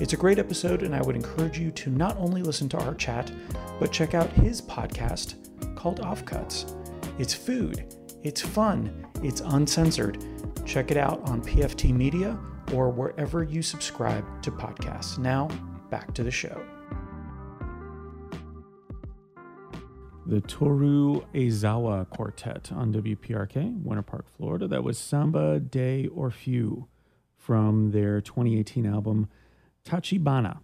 It's a great episode, and I would encourage you to not only listen to our chat, but check out his podcast called Offcuts. It's food, it's fun, it's uncensored. Check it out on PFT Media or wherever you subscribe to podcasts. Now, back to the show. the Toru Eizawa Quartet on WPRK, Winter Park, Florida. That was Samba de Orfeu from their 2018 album Tachibana.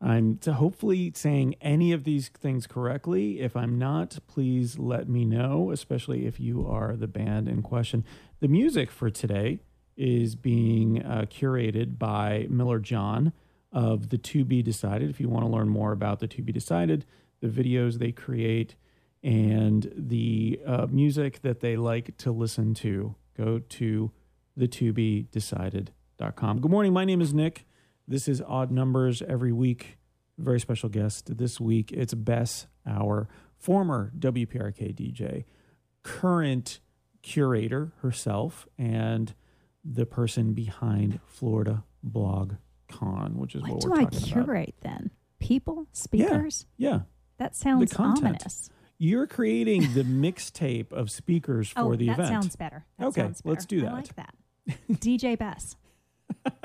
I'm hopefully saying any of these things correctly. If I'm not, please let me know, especially if you are the band in question. The music for today is being uh, curated by Miller John of the To Be Decided. If you want to learn more about the To Be Decided, the videos they create, and the uh, music that they like to listen to, go to the to be decided.com. Good morning. My name is Nick. This is Odd Numbers every week. Very special guest this week. It's Bess, our former WPRK DJ, current curator herself, and the person behind Florida Blog Con, which is what, What do I talking about. curate then? People, speakers. Yeah. That sounds ominous. You're creating the mixtape of speakers oh, for oh, the that event. That sounds better. That Okay, sounds let's better. do I that. like that. DJ Bess.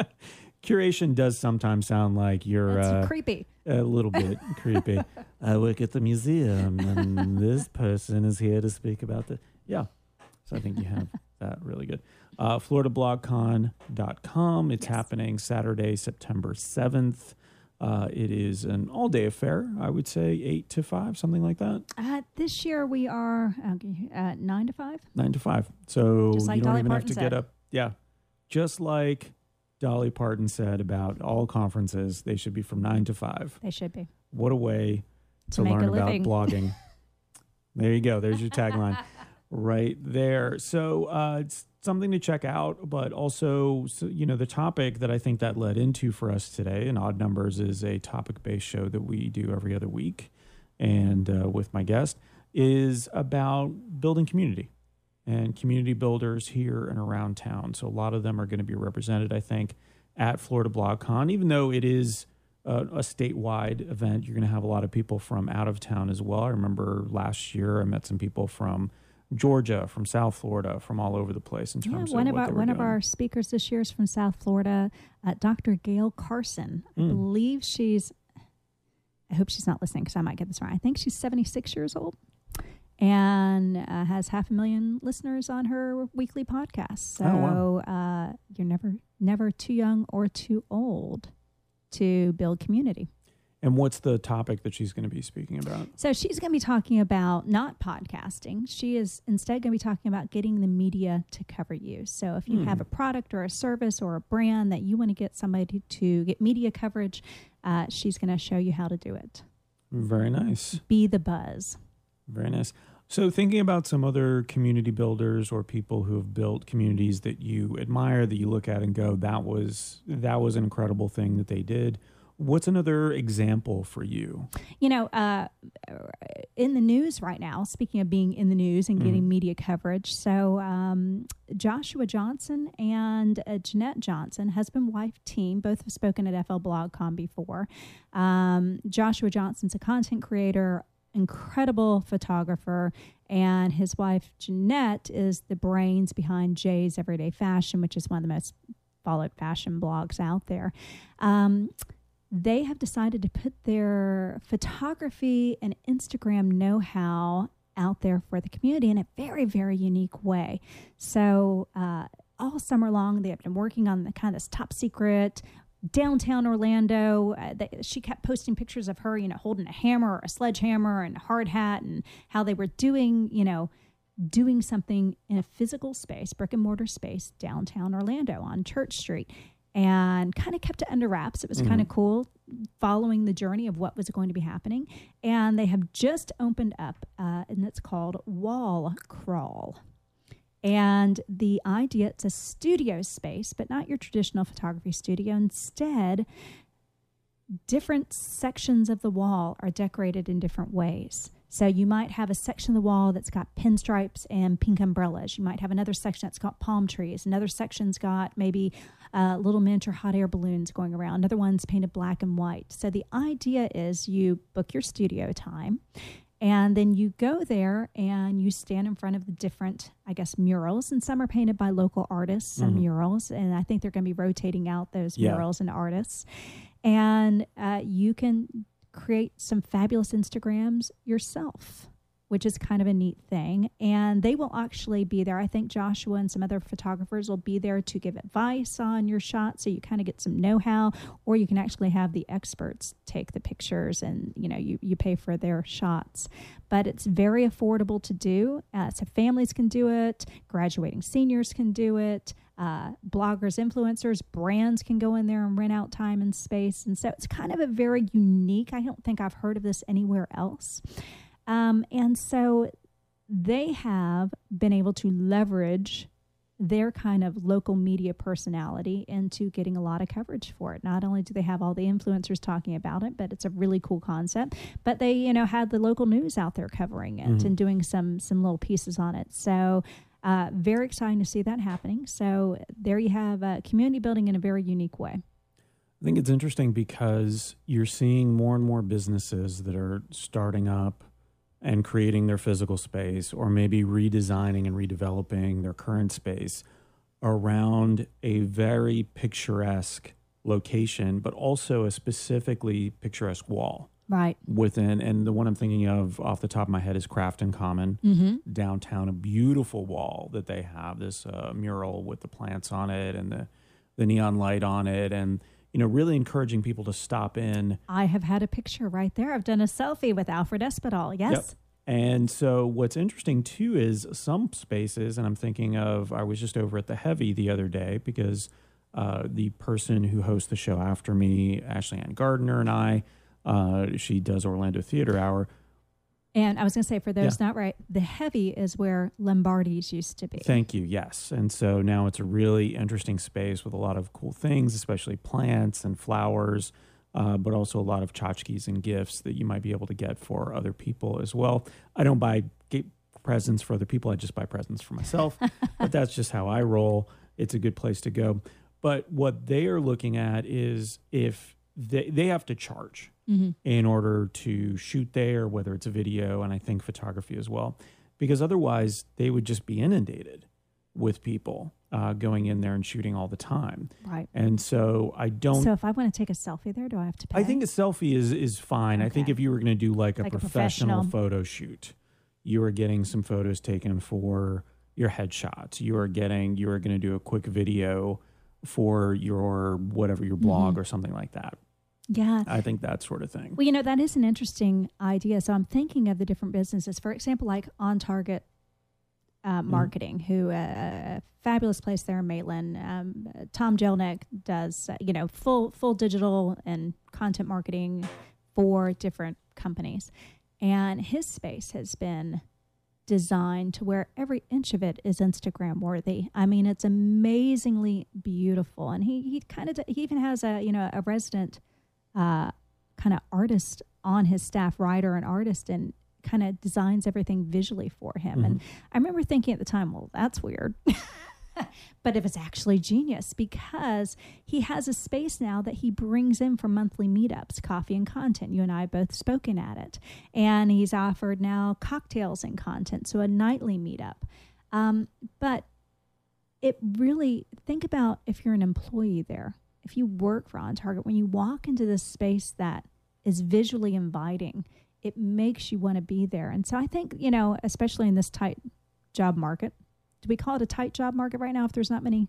Curation does sometimes sound like you're That's uh, creepy. a little bit creepy. I work at the museum, and this person is here to speak about the. Yeah. So I think you have that really good. Uh, FloridaBlogCon.com. It's Yes. happening Saturday, September 7th. Uh, it is an all day affair, I would say, 8 to 5, something like that. Uh, this year we are okay, uh, nine to five. Nine to five. So like you don't Dolly even Parton have to said. get up. Yeah. Just like Dolly Parton said about all conferences, they should be from nine to five. They should be. What a way to, To make learn a about living. blogging. there you go. There's your tagline right there. So uh, it's something to check out, but also, so, you know, the topic that I think that led into for us today, and Odd Numbers is a topic based show that we do every other week, and uh, with my guest is about building community and community builders here and around town. So a lot of them are going to be represented, I think, at Florida BlogCon, even though it is a, a statewide event. You're going to have a lot of people from out of town as well. I remember last year I met some people from Georgia, from South Florida, from all over the place in Yeah, terms one of of what our one of doing. our speakers this year is from South Florida, uh, Dr. Gayle Carson. I Mm. believe she's. I hope she's not listening because I might get this wrong. I think she's seventy six years old, and uh, has half a million listeners on her weekly podcast. So Oh, uh, you're never never too young or too old to build community. And what's the topic that she's going to be speaking about? So she's going to be talking about not podcasting. She is instead going to be talking about getting the media to cover you. So if you Hmm. have a product or a service or a brand that you want to get somebody to get media coverage, uh, she's going to show you how to do it. Very nice. Be the buzz. Very nice. So, thinking about some other community builders or people who have built communities that you admire, that you look at and go, "That was that was an incredible thing that they did." What's another example for you? You know, uh, in the news right now, speaking of being in the news and getting Mhm. media coverage, so um, Joshua Johnson and uh, Jeanette Johnson, husband wife team, both have spoken at FL BlogCon before. Um, Joshua Johnson's a content creator, incredible photographer, and his wife Jeanette is the brains behind J's Everyday Fashion, which is one of the most followed fashion blogs out there. Um, they have decided to put their photography and Instagram know how out there for the community in a very, very unique way. So, uh, all summer long, they have been working on the kind of this top secret downtown Orlando. Uh, they, she kept posting pictures of her, you know, holding a hammer or a sledgehammer and a hard hat, and how they were doing, you know, doing something in a physical space, brick and mortar space, downtown Orlando on Church Street, and kind of kept it under wraps. It was mm-hmm. kind of cool following the journey of what was going to be happening. And they have just opened up, uh, and it's called Wall Crawl. And the idea it's a studio space, but not your traditional photography studio. Instead, different sections of the wall are decorated in different ways. So you might have a section of the wall that's got pinstripes and pink umbrellas. You might have another section that's got palm trees. Another section's got maybe uh, little miniature hot air balloons going around. Another one's painted black and white. So the idea is you book your studio time and then you go there and you stand in front of the different, I guess, murals. And some are painted by local artists, some mm-hmm. murals. And I think they're going to be rotating out those yeah. murals and artists. And uh, you can create some fabulous Instagrams yourself, which is kind of a neat thing. And they will actually be there. I think Joshua and some other photographers will be there to give advice on your shot so you kind of get some know-how or you can actually have the experts take the pictures and you know you, you pay for their shots but it's very affordable to do uh, so families can do it graduating seniors can do it uh, bloggers, influencers, brands can go in there and rent out time and space. And so it's kind of a very unique, I don't think I've heard of this anywhere else. Um, and so they have been able to leverage their kind of local media personality into getting a lot of coverage for it. Not only do they have all the influencers talking about it, but it's a really cool concept. But they, you know, had the local news out there covering it mm-hmm. and doing some some little pieces on it. So uh, very exciting to see that happening. So there you have uh, community building in a very unique way. I think it's interesting because you're seeing more and more businesses that are starting up and creating their physical space or maybe redesigning and redeveloping their current space around a very picturesque location, but also a specifically picturesque wall right. within. And the one i'm thinking of off the top of my head is Craft & Common mm-hmm. downtown a beautiful wall that they have this uh, mural with the plants on it and the, the neon light on it. And you know really encouraging people to stop in i have had a picture right there i've done a selfie with alfred espedal yes yep. And so, what's interesting too is some spaces, and I'm thinking of, I was just over at the Heavy the other day because uh, the person who hosts the show after me, Ashley Ann Gardner, and I uh, she does Orlando Theater Hour. And I was going to say, for those yeah. not right, the heavy is where Lombardi's used to be. Thank you. Yes. And so now it's a really interesting space with a lot of cool things, especially plants and flowers, uh, but also a lot of tchotchkes and gifts that you might be able to get for other people as well. I don't buy presents for other people, I just buy presents for myself. but that's just how I roll. It's a good place to go. But what they are looking at is if they, they have to charge mm-hmm. in order to shoot there, whether it's a video and I think photography as well, because otherwise they would just be inundated with people uh, going in there and shooting all the time. Right. And so I don't. So if I want to take a selfie there, do I have to pay? I think a selfie is is fine. Okay. I think if you were going to do like a, like professional, a professional photo shoot, you are getting some photos taken for your headshots. You are getting. You are going to do a quick video for your whatever your blog mm-hmm. or something like that. Yeah. I think that sort of thing. Well, you know, that is an interesting idea. So I'm thinking of the different businesses. For example, like On Target uh, mm-hmm. Marketing, mm. who uh, a fabulous place there in Maitland. Um, Tom Jelneck does, uh, you know, full full digital and content marketing for different companies. And his space has been designed to where every inch of it is Instagram worthy. I mean, it's amazingly beautiful. And he, he kind of, he even has a, you know, a resident uh, kind of artist on his staff, writer and artist, and kind of designs everything visually for him. Mm-hmm. And I remember thinking at the time, well, that's weird. but if it's actually genius because he has a space now that he brings in for monthly meetups, coffee and content. You and I both spoken at it. And he's offered now cocktails and content, so a nightly meetup. Um, but it really, think about if you're an employee there if you work for On Target, when you walk into this space that is visually inviting, it makes you want to be there. And so I think, you know, especially in this tight job market, do we call it a tight job market right now if there's not many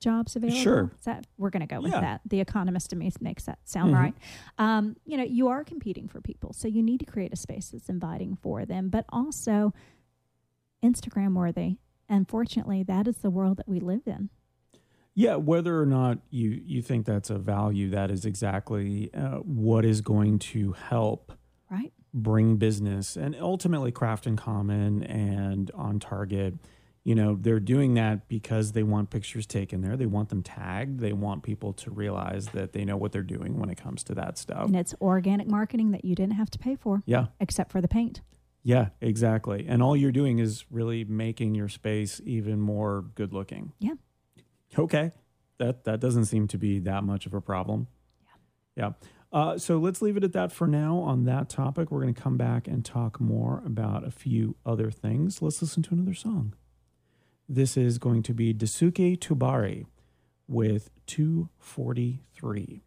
jobs available? Sure. Is that we're going to go with yeah. that. The economist to me makes that sound mm-hmm. right. Um, you know, you are competing for people, so you need to create a space that's inviting for them, but also Instagram worthy. Unfortunately, that is the world that we live in. Yeah, whether or not you you think that's a value, that is exactly uh, what is going to help right bring business and ultimately Craft & Common and on Target. You know, they're doing that because they want pictures taken there. They want them tagged. They want people to realize that they know what they're doing when it comes to that stuff. And it's organic marketing that you didn't have to pay for. Yeah. Except for the paint. Yeah, exactly. And all you're doing is really making your space even more good looking. Yeah. Okay. That that doesn't seem to be that much of a problem. Yeah. Yeah. Uh, so let's leave it at that for now on that topic. We're going to come back and talk more about a few other things. Let's listen to another song. This is going to be Daisuke Tubari with 243.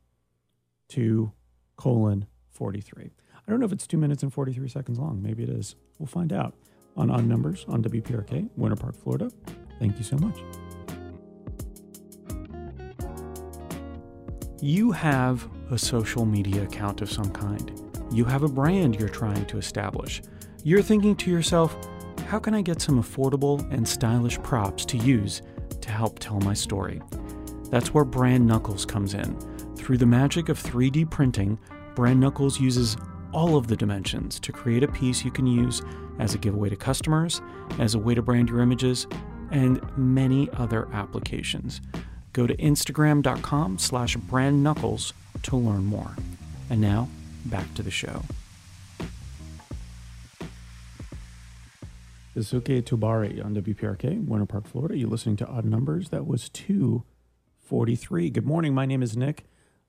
2 colon 43. I don't know if it's 2 minutes and 43 seconds long. Maybe it is. We'll find out on Odd Numbers on WPRK, Winter Park, Florida. Thank you so much. You have a social media account of some kind. You have a brand you're trying to establish. You're thinking to yourself, how can I get some affordable and stylish props to use to help tell my story? That's where Brand Knuckles comes in. Through the magic of 3D printing, Brand Knuckles uses all of the dimensions to create a piece you can use as a giveaway to customers, as a way to brand your images, and many other applications. Go to instagram.com slash brandknuckles to learn more. And now, back to the show. Daisuke Tubari on WPRK, Winter Park, Florida. You're listening to Odd Numbers. That was 243. Good morning. My name is Nick.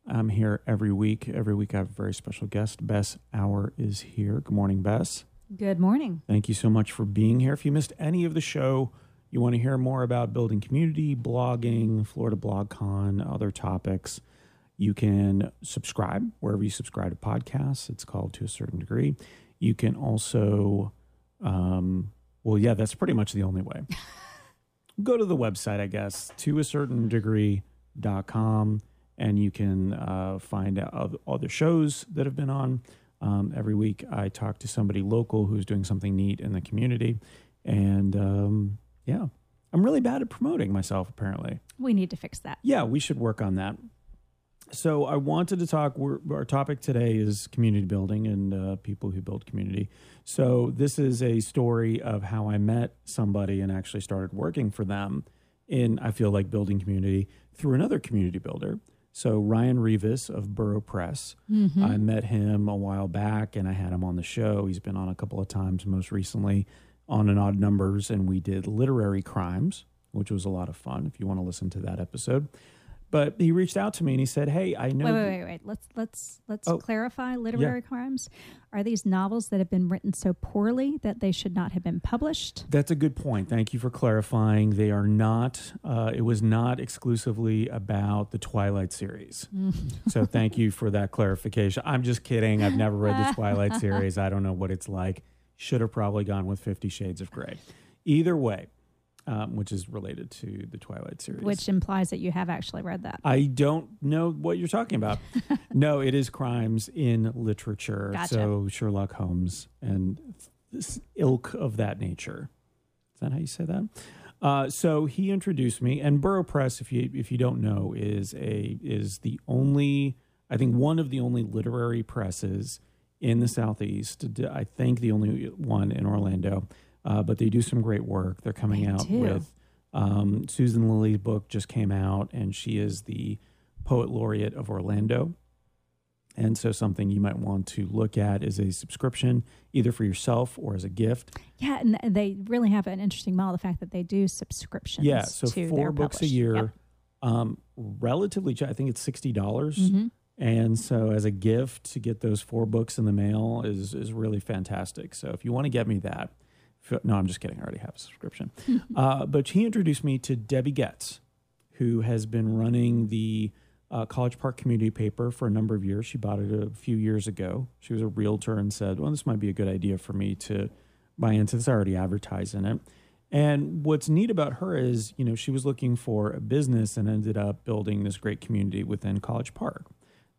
I'm here every week. Every week I have a very special guest. Bess Auer is here. Good morning, Bess. Good morning. Thank you so much for being here. If you missed any of the show, you want to hear more about building community, blogging, Florida BlogCon, other topics, you can subscribe wherever you subscribe to podcasts. It's called to a certain degree. You can also, um, well, yeah, that's pretty much the only way. Go to the website, I guess, to a certain degree.com, and you can uh, find out other shows that have been on. Um, every week, I talk to somebody local who's doing something neat in the community. And um, yeah, I'm really bad at promoting myself, apparently. We need to fix that. Yeah, we should work on that. So I wanted to talk. our topic today is community building and uh, people who build community. So this is a story of how I met somebody and actually started working for them in I feel like building community through another community builder. So Ryan Rivas of Burrow Press. Mm-hmm. I met him a while back and I had him on the show. He's been on a couple of times, most recently on an odd numbers, and we did literary crimes, which was a lot of fun. If you want to listen to that episode. But he reached out to me and he said, "Hey, I know." Wait, wait, wait, wait. Let's let's let's oh, clarify. Literary yeah. crimes are these novels that have been written so poorly that they should not have been published. That's a good point. Thank you for clarifying. They are not. Uh, it was not exclusively about the Twilight series. so thank you for that clarification. I'm just kidding. I've never read the Twilight series. I don't know what it's like. Should have probably gone with Fifty Shades of Grey. Either way, um, which is related to the Twilight series. Which implies that you have actually read that. I don't know what you're talking about. no, it is crimes in literature. Gotcha. So Sherlock Holmes and this ilk of that nature. Is that how you say that? Uh, so he introduced me, and Burrow Press, if you if you don't know, is a is the only I think one of the only literary presses in the southeast. I think the only one in Orlando uh, but they do some great work. They're coming they out do. with um, Susan Lilley's book just came out, and she is the poet laureate of Orlando. And so, something you might want to look at is a subscription, either for yourself or as a gift. Yeah, and they really have an interesting model. The fact that they do subscriptions. Yeah, so four books published. a year, yep. um, relatively. I think it's sixty dollars. Mm-hmm. And so, as a gift to get those four books in the mail is is really fantastic. So, if you want to get me that, no, I'm just kidding. I already have a subscription. uh, but he introduced me to Debbie Getz, who has been running the uh, College Park community paper for a number of years. She bought it a few years ago. She was a realtor and said, Well, this might be a good idea for me to buy into this. I already advertise in it. And what's neat about her is, you know, she was looking for a business and ended up building this great community within College Park.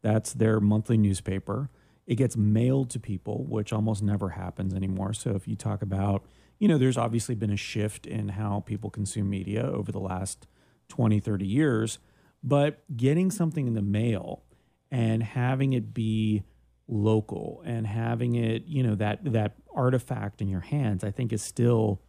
That's their monthly newspaper. It gets mailed to people, which almost never happens anymore. So if you talk about you know, there's obviously been a shift in how people consume media over the last 20, 30 years, but getting something in the mail and having it be local and having it, you know, that that artifact in your hands, I think is still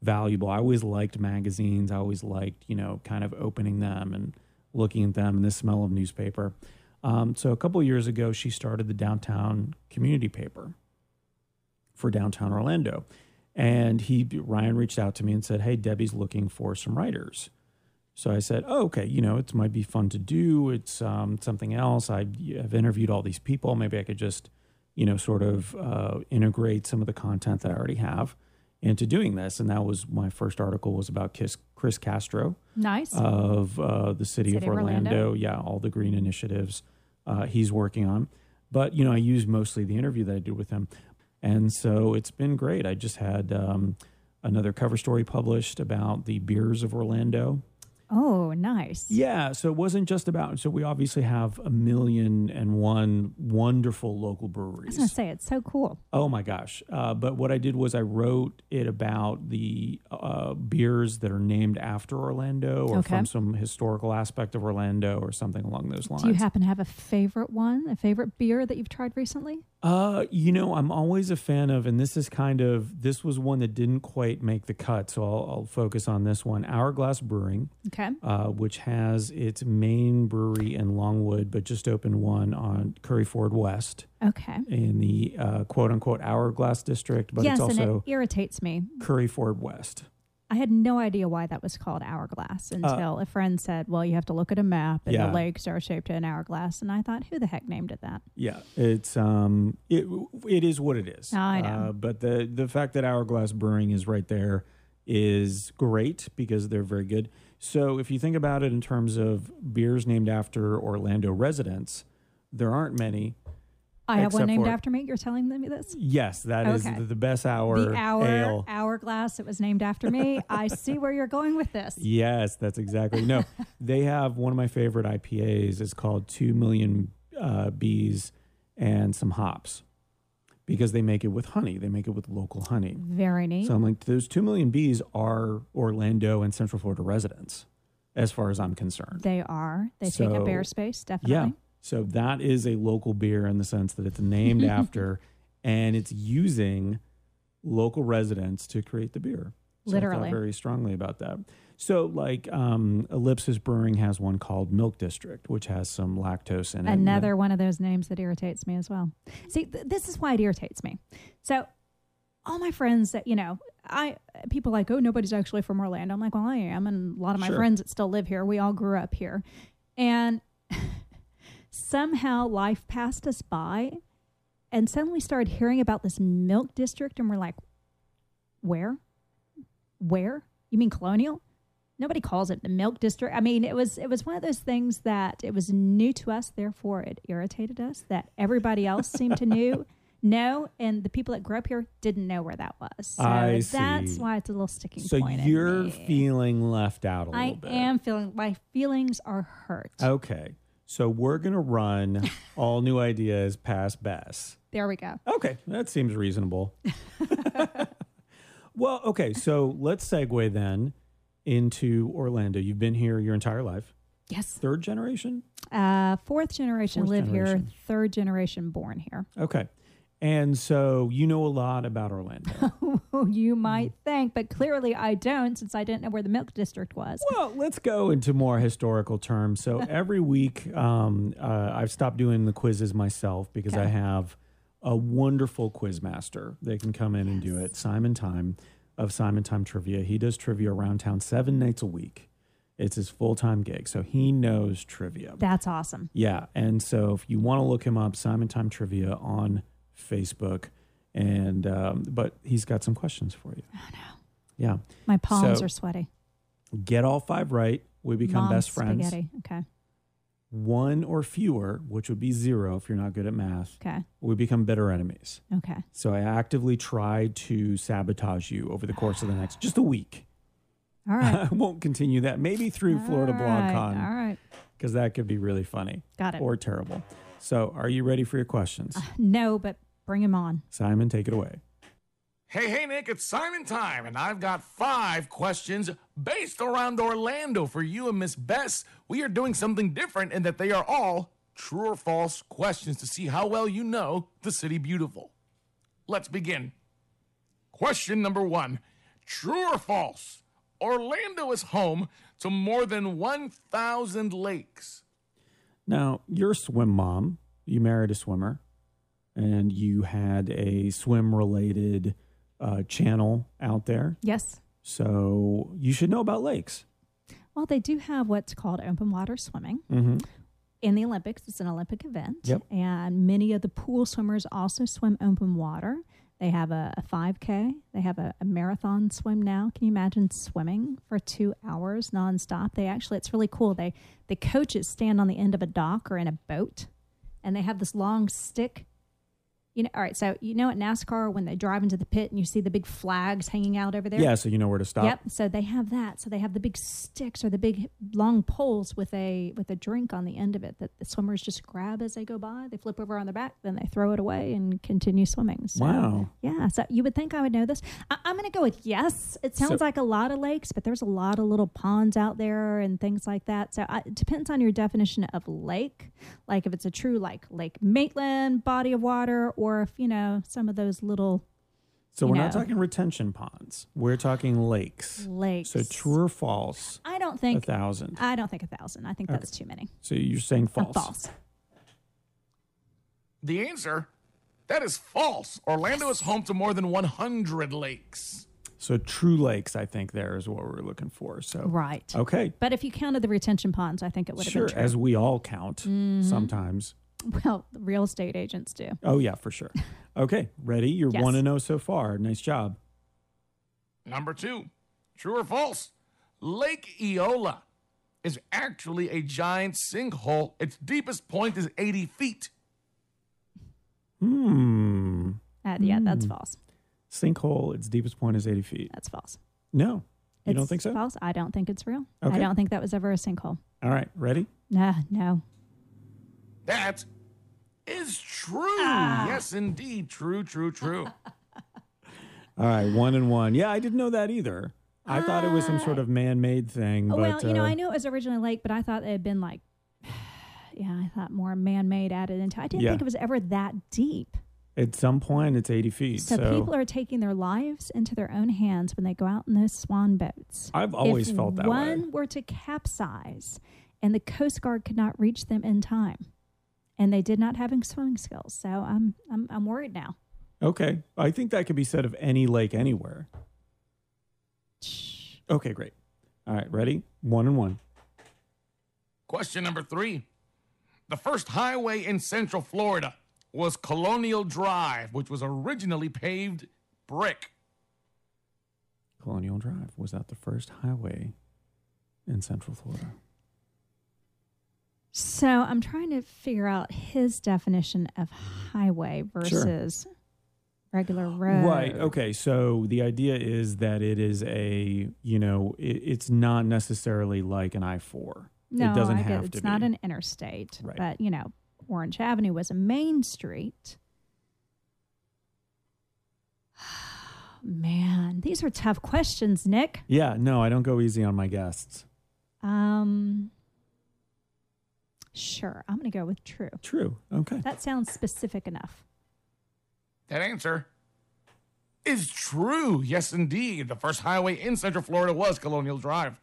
valuable. I always liked magazines. I always liked, you know, kind of opening them and looking at them and the smell of newspaper. Um, so a couple years ago, she started the downtown community paper for downtown Orlando. And he Ryan reached out to me and said, "Hey, Debbie's looking for some writers." So I said, "Oh, okay. You know, it might be fun to do. It's um, something else. I, have interviewed all these people. Maybe I could just, you know, sort of uh, integrate some of the content that I already have into doing this." And that was my first article was about Chris, Chris Castro, nice of uh, the city, city of Orlando. Orlando. Yeah, all the green initiatives uh, he's working on. But you know, I used mostly the interview that I did with him. And so it's been great. I just had um, another cover story published about the beers of Orlando. Oh, nice. Yeah. So it wasn't just about, so we obviously have a million and one wonderful local breweries. I was going to say, it's so cool. Oh my gosh. Uh, but what I did was I wrote it about the uh, beers that are named after Orlando or okay. from some historical aspect of Orlando or something along those lines. Do you happen to have a favorite one, a favorite beer that you've tried recently? Uh, you know, I'm always a fan of, and this is kind of this was one that didn't quite make the cut, so I'll, I'll focus on this one. Hourglass Brewing, okay, uh, which has its main brewery in Longwood, but just opened one on Curry Ford West, okay, in the uh, quote unquote Hourglass district, but yes, it's also and it irritates me. Curry Ford West. I had no idea why that was called hourglass uh, until uh, a friend said, "Well, you have to look at a map, and yeah. the lakes are shaped in an hourglass." And I thought, "Who the heck named it that?" Yeah, it's um, it it is what it is. I know, uh, but the the fact that Hourglass Brewing is right there is great because they're very good. So if you think about it in terms of beers named after Orlando residents, there aren't many. I have one named after me. You're telling me this? Yes, that okay. is the best hour. The hour ale. hourglass. It was named after me. I see where you're going with this. Yes, that's exactly. No, they have one of my favorite IPAs. It's called Two Million uh, Bees and some hops because they make it with honey. They make it with local honey. Very neat. So I'm like, those two million bees are Orlando and Central Florida residents, as far as I'm concerned. They are. They so, take up air space, definitely. Yeah. So that is a local beer in the sense that it's named after and it's using local residents to create the beer. So Literally. very strongly about that. So, like um, Ellipsis Brewing has one called Milk District, which has some lactose in it. Another one of those names that irritates me as well. See, th- this is why it irritates me. So, all my friends that you know, I people like, oh, nobody's actually from Orlando. I'm like, well, I am, and a lot of my sure. friends that still live here, we all grew up here, and somehow life passed us by and suddenly started hearing about this milk district and we're like where? Where? You mean colonial? Nobody calls it the milk district. I mean it was it was one of those things that it was new to us therefore it irritated us that everybody else seemed to know know and the people that grew up here didn't know where that was. So I that's see. why it's a little sticking so point you're feeling left out a I little bit. i am feeling my feelings are hurt. Okay so we're going to run all new ideas past Bess. There we go. Okay, that seems reasonable. well, okay, so let's segue then into Orlando. You've been here your entire life. Yes. Third generation? Uh, fourth generation fourth live generation. here, third generation born here. Okay. And so you know a lot about Orlando. you might think, but clearly I don't since I didn't know where the Milk District was. Well, let's go into more historical terms. So every week um, uh, I've stopped doing the quizzes myself because okay. I have a wonderful quiz master. They can come in yes. and do it. Simon Time of Simon Time Trivia. He does trivia around town seven nights a week. It's his full time gig. So he knows trivia. That's awesome. Yeah. And so if you want to look him up, Simon Time Trivia on Facebook, and um, but he's got some questions for you. Oh no! Yeah, my palms so, are sweaty. Get all five right. We become Mom best friends. Spaghetti. Okay. One or fewer, which would be zero if you're not good at math. Okay. We become bitter enemies. Okay. So I actively try to sabotage you over the course of the next just a week. All right. I won't continue that. Maybe through all Florida right. BlogCon. All right. Because that could be really funny. Got it. Or terrible. So, are you ready for your questions? Uh, no, but Bring him on. Simon, take it away. Hey, hey, Nick, it's Simon time, and I've got five questions based around Orlando for you and Miss Bess. We are doing something different in that they are all true or false questions to see how well you know the city beautiful. Let's begin. Question number one True or false? Orlando is home to more than 1,000 lakes. Now, you're a swim mom. You married a swimmer, and you had a swim related uh, channel out there. Yes. So you should know about lakes. Well, they do have what's called open water swimming. Mm-hmm. In the Olympics, it's an Olympic event. Yep. And many of the pool swimmers also swim open water. They have a, a 5K. They have a, a, marathon swim now. Can you imagine swimming for two hours nonstop? They actually, it's really cool. They the coaches stand on the end of a dock or in a boat, and they have this long stick you know, all right. So you know at NASCAR when they drive into the pit and you see the big flags hanging out over there. Yeah, so you know where to stop. Yep. So they have that. So they have the big sticks or the big long poles with a with a drink on the end of it that the swimmers just grab as they go by. They flip over on their back, then they throw it away and continue swimming. So, wow. Yeah. So you would think I would know this. I, am going to go with yes. It sounds so, like a lot of lakes, but there's a lot of little ponds out there and things like that. So I, it depends on your definition of lake. Like if it's a true like Lake Maitland body of water or or if you know some of those little so we're know, not talking retention ponds. We're talking lakes. Lakes. So true or false? I don't think a thousand. I don't think a thousand. I think okay. that's too many. So you're saying false? A false. The answer that is false. Orlando is home to more than 100 lakes. So true lakes, I think there is what we're looking for. So right, okay. But if you counted the retention ponds, I think it would have sure, been true. as we all count mm-hmm. sometimes. Well, real estate agents do. Oh, yeah, for sure. Okay, ready? You're yes. 1 to 0 so far. Nice job. Number two, true or false? Lake Eola is actually a giant sinkhole. Its deepest point is 80 feet. Hmm. Uh, yeah, that's hmm. false. Sinkhole, its deepest point is 80 feet. That's false. No. You it's don't think so? False. I don't think it's real. Okay. I don't think that was ever a sinkhole. All right, ready? Nah, no. That is true. Ah. Yes, indeed. True, true, true. All right, one and one. Yeah, I didn't know that either. I uh, thought it was some sort of man-made thing. But, well, you know, uh, I knew it was originally lake, but I thought it had been like, yeah, I thought more man-made added into. It. I didn't yeah. think it was ever that deep. At some point, it's eighty feet. So, so, people are taking their lives into their own hands when they go out in those swan boats. I've always if felt that one way. One were to capsize, and the Coast Guard could not reach them in time and they did not have swimming skills. So I'm I'm I'm worried now. Okay, I think that could be said of any lake anywhere. Okay, great. All right, ready? One and one. Question number three. The first highway in Central Florida was Colonial Drive, which was originally paved brick. Colonial Drive was that the first highway in Central Florida? So I'm trying to figure out his definition of highway versus sure. regular road. Right. Okay. So the idea is that it is a, you know, it, it's not necessarily like an I four. No, it doesn't I have get, to it's be. not an interstate. Right. But you know, Orange Avenue was a main street. Man, these are tough questions, Nick. Yeah, no, I don't go easy on my guests. Um Sure. I'm going to go with true. True. Okay. That sounds specific enough. That answer is true. Yes, indeed. The first highway in Central Florida was Colonial Drive.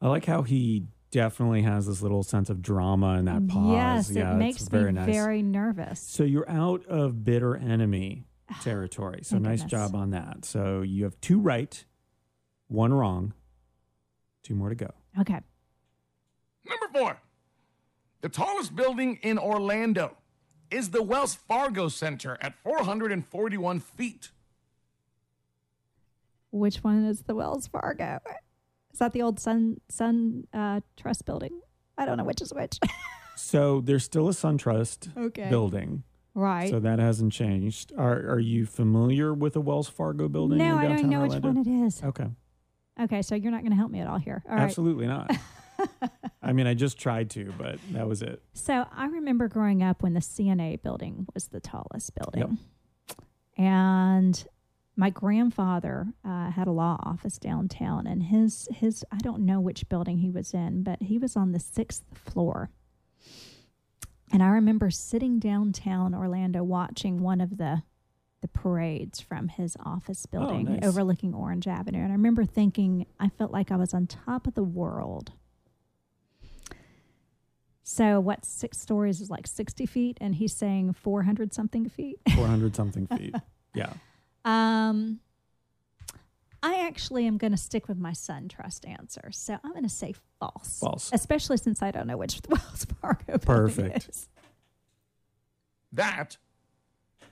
I like how he definitely has this little sense of drama in that pause. Yes, yeah, it makes very me nice. very nervous. So you're out of bitter enemy oh, territory. So Thank nice goodness. job on that. So you have two right, one wrong, two more to go. Okay. Number four. The tallest building in Orlando is the Wells Fargo Center at 441 feet. Which one is the Wells Fargo? Is that the old Sun Sun uh, Trust building? I don't know which is which. so there's still a SunTrust okay. building. Right. So that hasn't changed. Are Are you familiar with a Wells Fargo building? No, I don't know Orlando? which one it is. Okay. Okay, so you're not going to help me at all here. All Absolutely not. I mean, I just tried to, but that was it. So I remember growing up when the CNA building was the tallest building. Yep. And my grandfather uh, had a law office downtown, and his his I don't know which building he was in, but he was on the sixth floor. And I remember sitting downtown Orlando watching one of the the parades from his office building nice. overlooking Orange Avenue. And I remember thinking I felt like I was on top of the world. So what six stories is like 60 feet and he's saying 400 something feet. 400 something feet. Yeah. Um, I actually am going to stick with my SunTrust answer. So I'm going to say false. False. Especially since I don't know which Wells Fargo building Perfect. is. That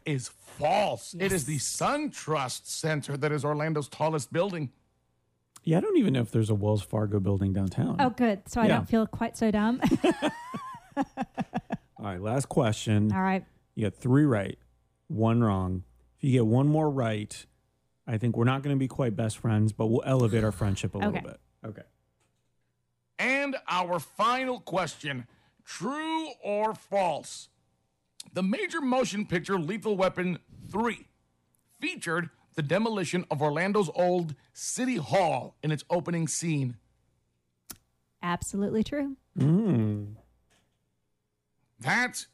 is false. It is the SunTrust Center that is Orlando's tallest building. Yeah, I don't even know if there's a Wells Fargo building downtown. Oh, good. So I Yeah. don't feel quite so dumb. All right, last question. All right. You got three right, one wrong. If you get one more right, I think we're not going to be quite best friends, but we'll elevate our friendship a little Okay. bit. Okay. And our final question true or false? The major motion picture Lethal Weapon 3 featured the demolition of Orlando's old City Hall in its opening scene. Absolutely true. Mm. That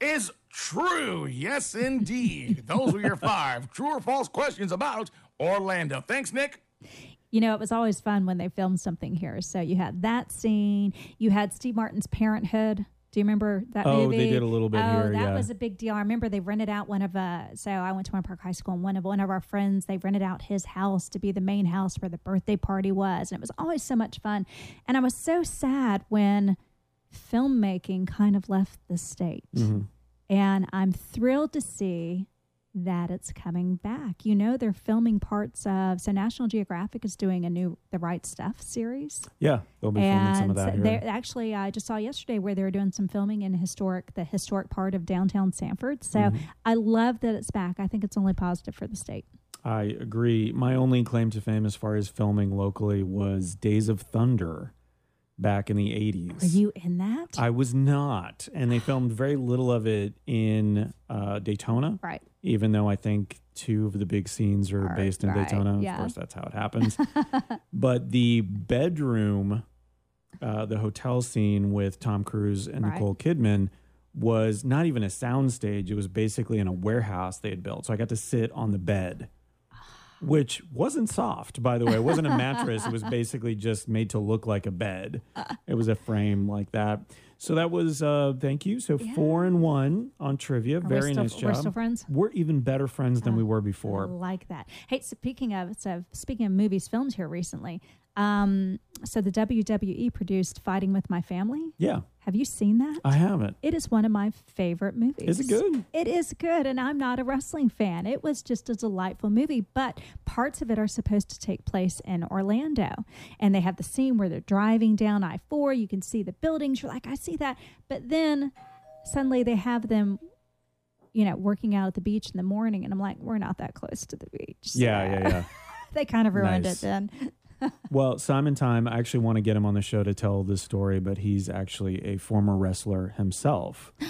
is true. Yes, indeed. Those were your five true or false questions about Orlando. Thanks, Nick. You know, it was always fun when they filmed something here. So you had that scene. You had Steve Martin's Parenthood. Do you remember that Oh, movie? they did a little bit oh, here, that yeah. was a big deal. I remember they rented out one of uh so I went to Winter Park High School and one of one of our friends, they rented out his house to be the main house where the birthday party was. And it was always so much fun. And I was so sad when filmmaking kind of left the state. Mm-hmm. And I'm thrilled to see that it's coming back. You know, they're filming parts of so National Geographic is doing a new The Right Stuff series. Yeah, they'll be filming some of And that here. actually I just saw yesterday where they were doing some filming in historic the historic part of downtown Sanford. So Mm-hmm. I love that it's back. I think it's only positive for the state. I agree. My only claim to fame as far as filming locally was Days of Thunder back in the 80s. Are you in that? I was not. And they filmed very little of it in uh, Daytona. right. Even though I think two of the big scenes are based in right, Daytona. yeah. Of course, that's how it happens. but the bedroom, uh, the hotel scene with Tom Cruise and Right. Nicole Kidman was not even a soundstage. It was basically in a warehouse they had built. So I got to sit on the bed. Which wasn't soft, by the way. It wasn't a mattress. It was basically just made to look like a bed. It was a frame like that. So that was uh thank you. So four and one on trivia. Are Very still- nice we're still friends? We're even better friends than we were I before. like that. Hey, speaking of so speaking of movies filmed here recently, um, so the WWE produced Fighting with My Family. Yeah, Have you seen that? I haven't. It is one of my favorite movies. Is it good? It is good, and I'm not a wrestling fan. It was just a delightful movie, but parts of it are supposed to take place in Orlando. And they have the scene where they're driving down I 4. You can see the buildings. You're like, I see that. But then suddenly they have them, you know, working out at the beach in the morning. And I'm like, we're not that close to the beach. Yeah, yeah, yeah. they kind of ruined Nice. it then. Well, Simon Time, I actually want to get him on the show to tell this story, but he's actually a former wrestler himself.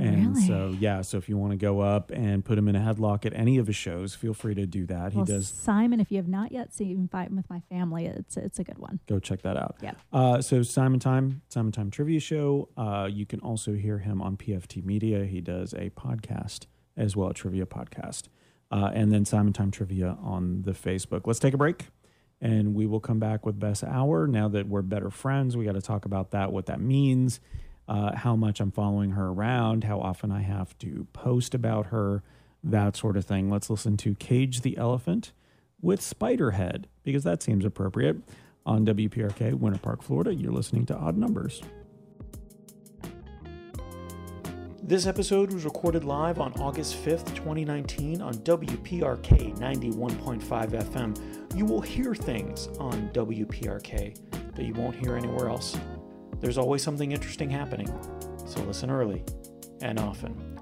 And Really? so, yeah, so if you want to go up and put him in a headlock at any of his shows, feel free to do that. He does. Simon, if you have not yet seen Fighting with My Family, it's, it's a good one. Go check that out. Yeah. Uh, so Simon Time, Simon Time Trivia Show. Uh, you can also hear him on PFT Media. He does a podcast as well, a trivia podcast, uh, and then Simon Time Trivia on the Facebook. Let's take a break, and we will come back with Bess Auer. Now that we're better friends, we got to talk about that, what that means, uh, how much I'm following her around, how often I have to post about her, that sort of thing. Let's listen to Cage the Elephant with Spiderhead because that seems appropriate on WPRK, Winter Park, Florida. You're listening to Odd Numbers. This episode was recorded live on August 5th, 2019 on WPRK 91.5 FM. You will hear things on WPRK that you won't hear anywhere else. There's always something interesting happening, so listen early and often.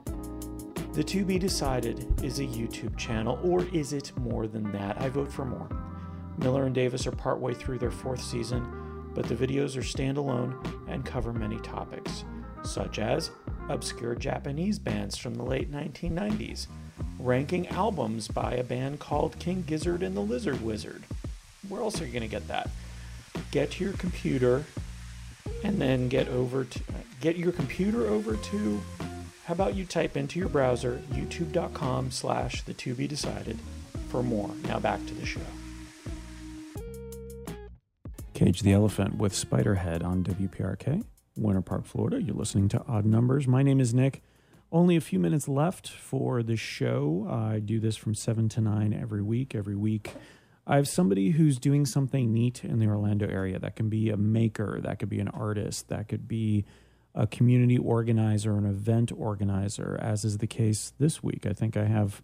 The To Be Decided is a YouTube channel, or is it more than that? I vote for more. Miller and Davis are partway through their fourth season, but the videos are standalone and cover many topics, such as obscure Japanese bands from the late 1990s, ranking albums by a band called King Gizzard and the Lizard Wizard. Where else are you going to get that? Get to your computer and then get over to get your computer over to how about you type into your browser youtube.com slash the to be decided for more. Now back to the show. Cage the Elephant with Spiderhead on WPRK, Winter Park, Florida. You're listening to Odd Numbers. My name is Nick. Only a few minutes left for the show. I do this from 7 to 9 every week. Every week, I have somebody who's doing something neat in the Orlando area. That can be a maker, that could be an artist, that could be a community organizer, an event organizer, as is the case this week. I think I have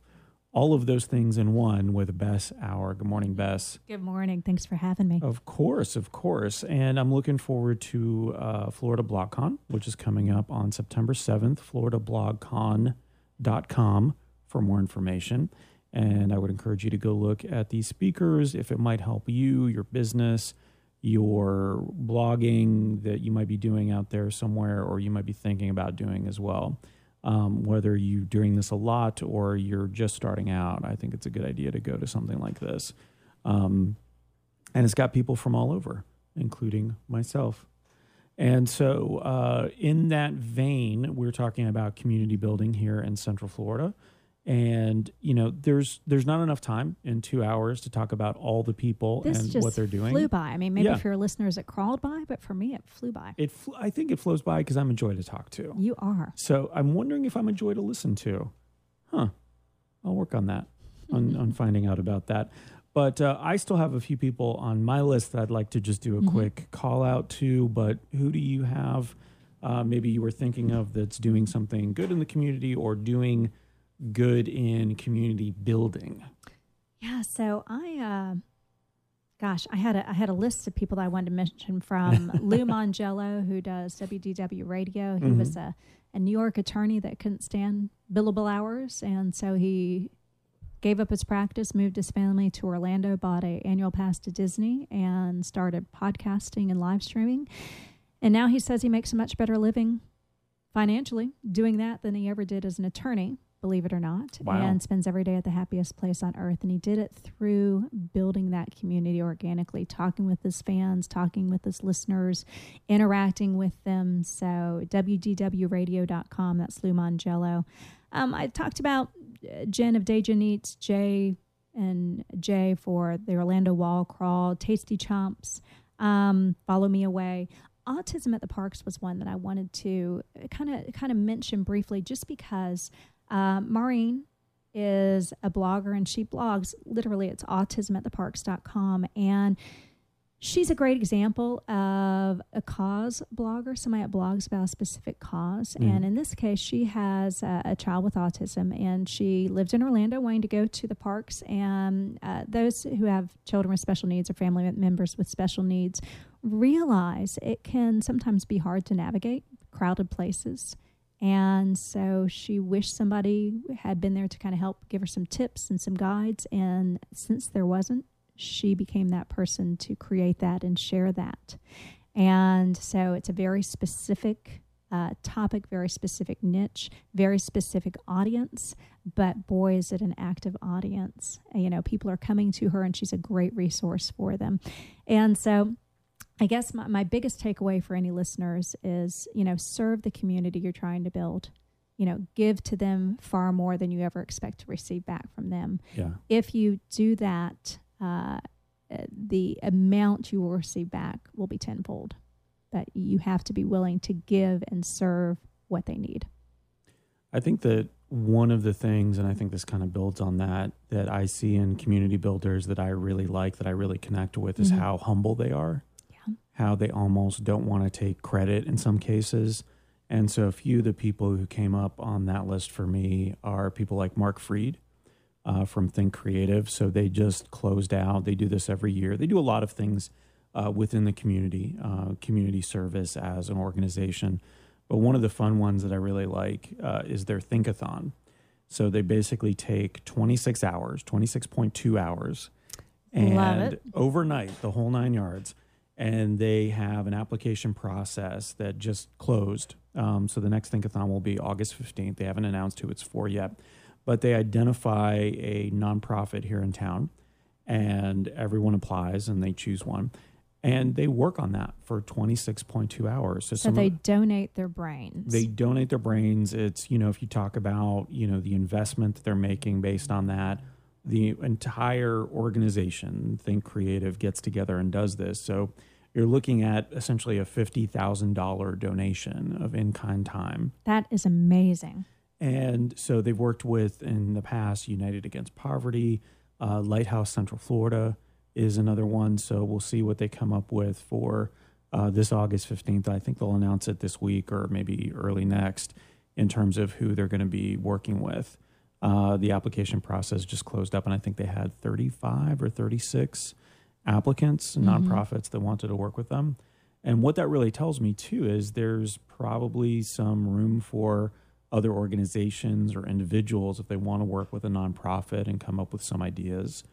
all of those things in one with Bess Auer. Good morning, Bess. Good morning. Thanks for having me. Of course, of course. And I'm looking forward to uh, Florida BlogCon, which is coming up on September 7th, floridablogcon.com for more information. And I would encourage you to go look at these speakers if it might help you, your business, your blogging that you might be doing out there somewhere, or you might be thinking about doing as well um, whether you're doing this a lot or you're just starting out, I think it's a good idea to go to something like this. Um, and it's got people from all over, including myself. And so, uh, in that vein, we're talking about community building here in Central Florida and you know there's there's not enough time in two hours to talk about all the people this and what they're doing. flew by. I mean maybe yeah. for your listeners it crawled by but for me it flew by. It fl- i think it flows by because i'm a joy to talk to. You are. So i'm wondering if i'm a joy to listen to. Huh. I'll work on that on, on finding out about that. But uh, i still have a few people on my list that i'd like to just do a mm-hmm. quick call out to but who do you have uh, maybe you were thinking of that's doing something good in the community or doing good in community building? Yeah, so I, uh, gosh, I had a I had a list of people that I wanted to mention from Lou Mongello, who does WDW Radio. He mm-hmm. was a, a New York attorney that couldn't stand billable hours, and so he gave up his practice, moved his family to Orlando, bought a annual pass to Disney, and started podcasting and live streaming. And now he says he makes a much better living financially doing that than he ever did as an attorney believe it or not, wow. and spends every day at the happiest place on earth. And he did it through building that community organically, talking with his fans, talking with his listeners, interacting with them. So, WDWradio.com, that's Lou Mongello. Um, I talked about uh, Jen of Deja Eats, Jay and Jay for the Orlando Wall Crawl, Tasty Chomps, um, Follow Me Away autism at the parks was one that I wanted to kind of kind of mention briefly, just because uh, Maureen is a blogger and she blogs literally it's autismattheparks.com and she's a great example of a cause blogger somebody that blogs about a specific cause. Mm. and in this case she has a, a, child with autism and she lived in orlando wanting to go to the parks. And uh, those who have children with special needs or family members with special needs realize it can sometimes be hard to navigate crowded places and so she wished somebody had been there to kind of help give her some tips and some guides. And since there wasn't, she became that person to create that and share that. And so it's a very specific uh, topic, very specific niche, very specific audience. But boy, is it an active audience. You know, people are coming to her and she's a great resource for them. And so I guess my, my biggest takeaway for any listeners is, you know, serve the community you're trying to build. You know, give to them far more than you ever expect to receive back from them. Yeah. If you do that, uh, the amount you will receive back will be tenfold. But you have to be willing to give and serve what they need. I think that one of the things, and I think this kind of builds on that, that I see in community builders that I really like, that I really connect with, is mm-hmm. how humble they are how they almost don't want to take credit in some cases. And so a few of the people who came up on that list for me are people like Mark Freed uh, from Think Creative. So they just closed out. They do this every year. They do a lot of things uh, within the community, uh, community service as an organization. But one of the fun ones that I really like uh, is their Thinkathon. So they basically take 26 hours, 26.2 hours, and overnight, the whole nine yards, and they have an application process that just closed. Um, so the next Thinkathon will be August 15th. They haven't announced who it's for yet, but they identify a nonprofit here in town, and everyone applies and they choose one. And they work on that for 26.2 hours. So, so they of, donate their brains. They donate their brains. It's, you know, if you talk about, you know, the investment that they're making based on that, the entire organization, Think Creative, gets together and does this. So you're looking at essentially a $50,000 donation of in kind time. That is amazing. And so they've worked with, in the past, United Against Poverty, uh, Lighthouse Central Florida is another one. So we'll see what they come up with for uh, this August 15th. I think they'll announce it this week or maybe early next in terms of who they're going to be working with. Uh, the application process just closed up, and I think they had 35 or 36 applicants, mm-hmm. nonprofits that wanted to work with them. And what that really tells me too is there's probably some room for other organizations or individuals if they want to work with a nonprofit and come up with some ideas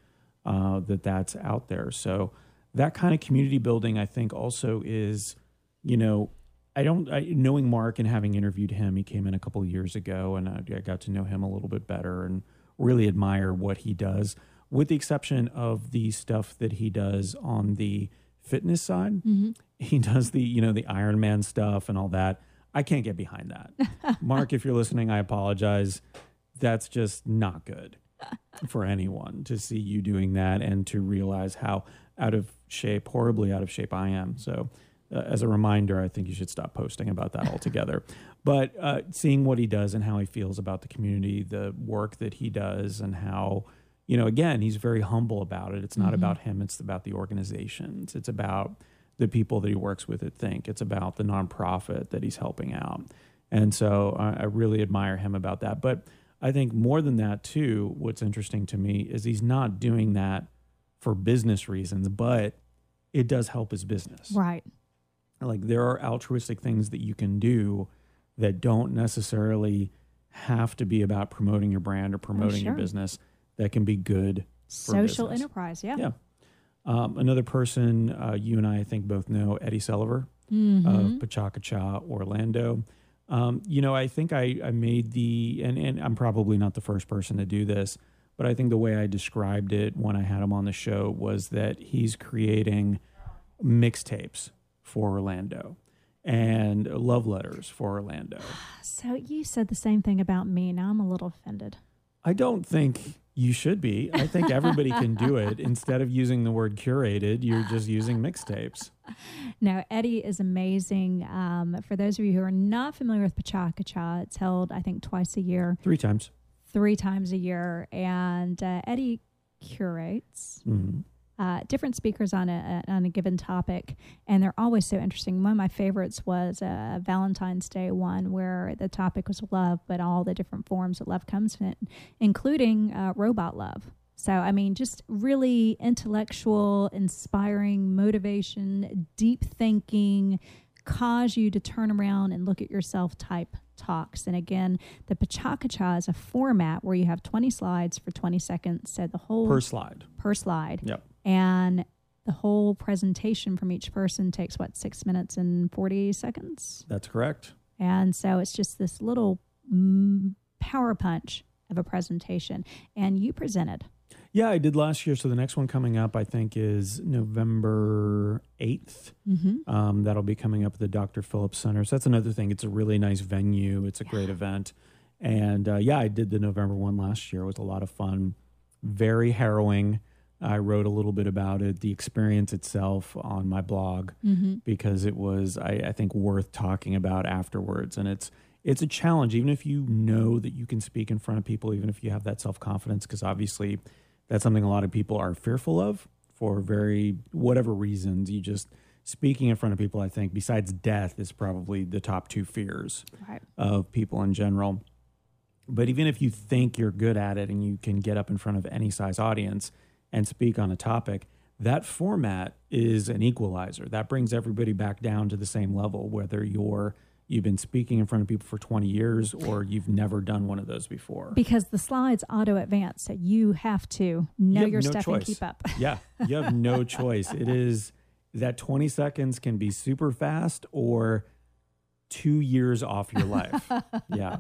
uh, that that's out there. So that kind of community building, I think, also is, you know, I don't I, knowing Mark and having interviewed him. He came in a couple of years ago, and I, I got to know him a little bit better and really admire what he does. With the exception of the stuff that he does on the fitness side, mm-hmm. he does the you know the Ironman stuff and all that. I can't get behind that. Mark, if you're listening, I apologize. That's just not good for anyone to see you doing that and to realize how out of shape, horribly out of shape I am. So uh, as a reminder, I think you should stop posting about that altogether. but uh, seeing what he does and how he feels about the community, the work that he does, and how, you know, again, he's very humble about it. It's not mm-hmm. about him, it's about the organizations, it's about the people that he works with at Think, it's about the nonprofit that he's helping out. And so I, I really admire him about that. But I think more than that, too, what's interesting to me is he's not doing that for business reasons, but it does help his business. Right like there are altruistic things that you can do that don't necessarily have to be about promoting your brand or promoting sure. your business that can be good social business. enterprise yeah yeah um, another person uh, you and i i think both know eddie sullivan mm-hmm. of PechaKucha orlando um, you know i think I, I made the and, and i'm probably not the first person to do this but i think the way i described it when i had him on the show was that he's creating mixtapes for Orlando and love letters for Orlando. So you said the same thing about me. Now I'm a little offended. I don't think you should be. I think everybody can do it. Instead of using the word curated, you're just using mixtapes. No, Eddie is amazing. Um, for those of you who are not familiar with PechaKucha, it's held, I think, twice a year. Three times. Three times a year. And uh, Eddie curates. Mm-hmm uh, different speakers on a, on a given topic, and they're always so interesting. One of my favorites was a Valentine's Day one where the topic was love, but all the different forms that love comes in, including uh, robot love. So, I mean, just really intellectual, inspiring, motivation, deep thinking, cause you to turn around and look at yourself type talks. And again, the PechaKucha is a format where you have 20 slides for 20 seconds. So the whole per slide. Per slide. Yep and the whole presentation from each person takes what six minutes and 40 seconds? That's correct. And so it's just this little mm, power punch of a presentation. And you presented. Yeah i did last year. So the next one coming up i think is november 8th mm-hmm. um, that'll be coming up at the dr phillips center. So that's another thing. It's a really nice venue. It's a yeah. great event. And uh, yeah i did the november one last year. It was a lot of fun. Very harrowing I wrote a little bit about it, the experience itself on my blog, mm-hmm. because it was, I, I, think, worth talking about afterwards. And it's it's a challenge, even if you know that you can speak in front of people, even if you have that self confidence, because obviously that's something a lot of people are fearful of for very whatever reasons. You just speaking in front of people, I think, besides death, is probably the top two fears right. of people in general. But even if you think you're good at it and you can get up in front of any size audience and speak on a topic, that format is an equalizer. That brings everybody back down to the same level, whether you're you've been speaking in front of people for 20 years or you've never done one of those before. Because the slides auto advance, so you have to know you your no stuff choice. and keep up. yeah, you have no choice. It is that 20 seconds can be super fast or two years off your life. yeah.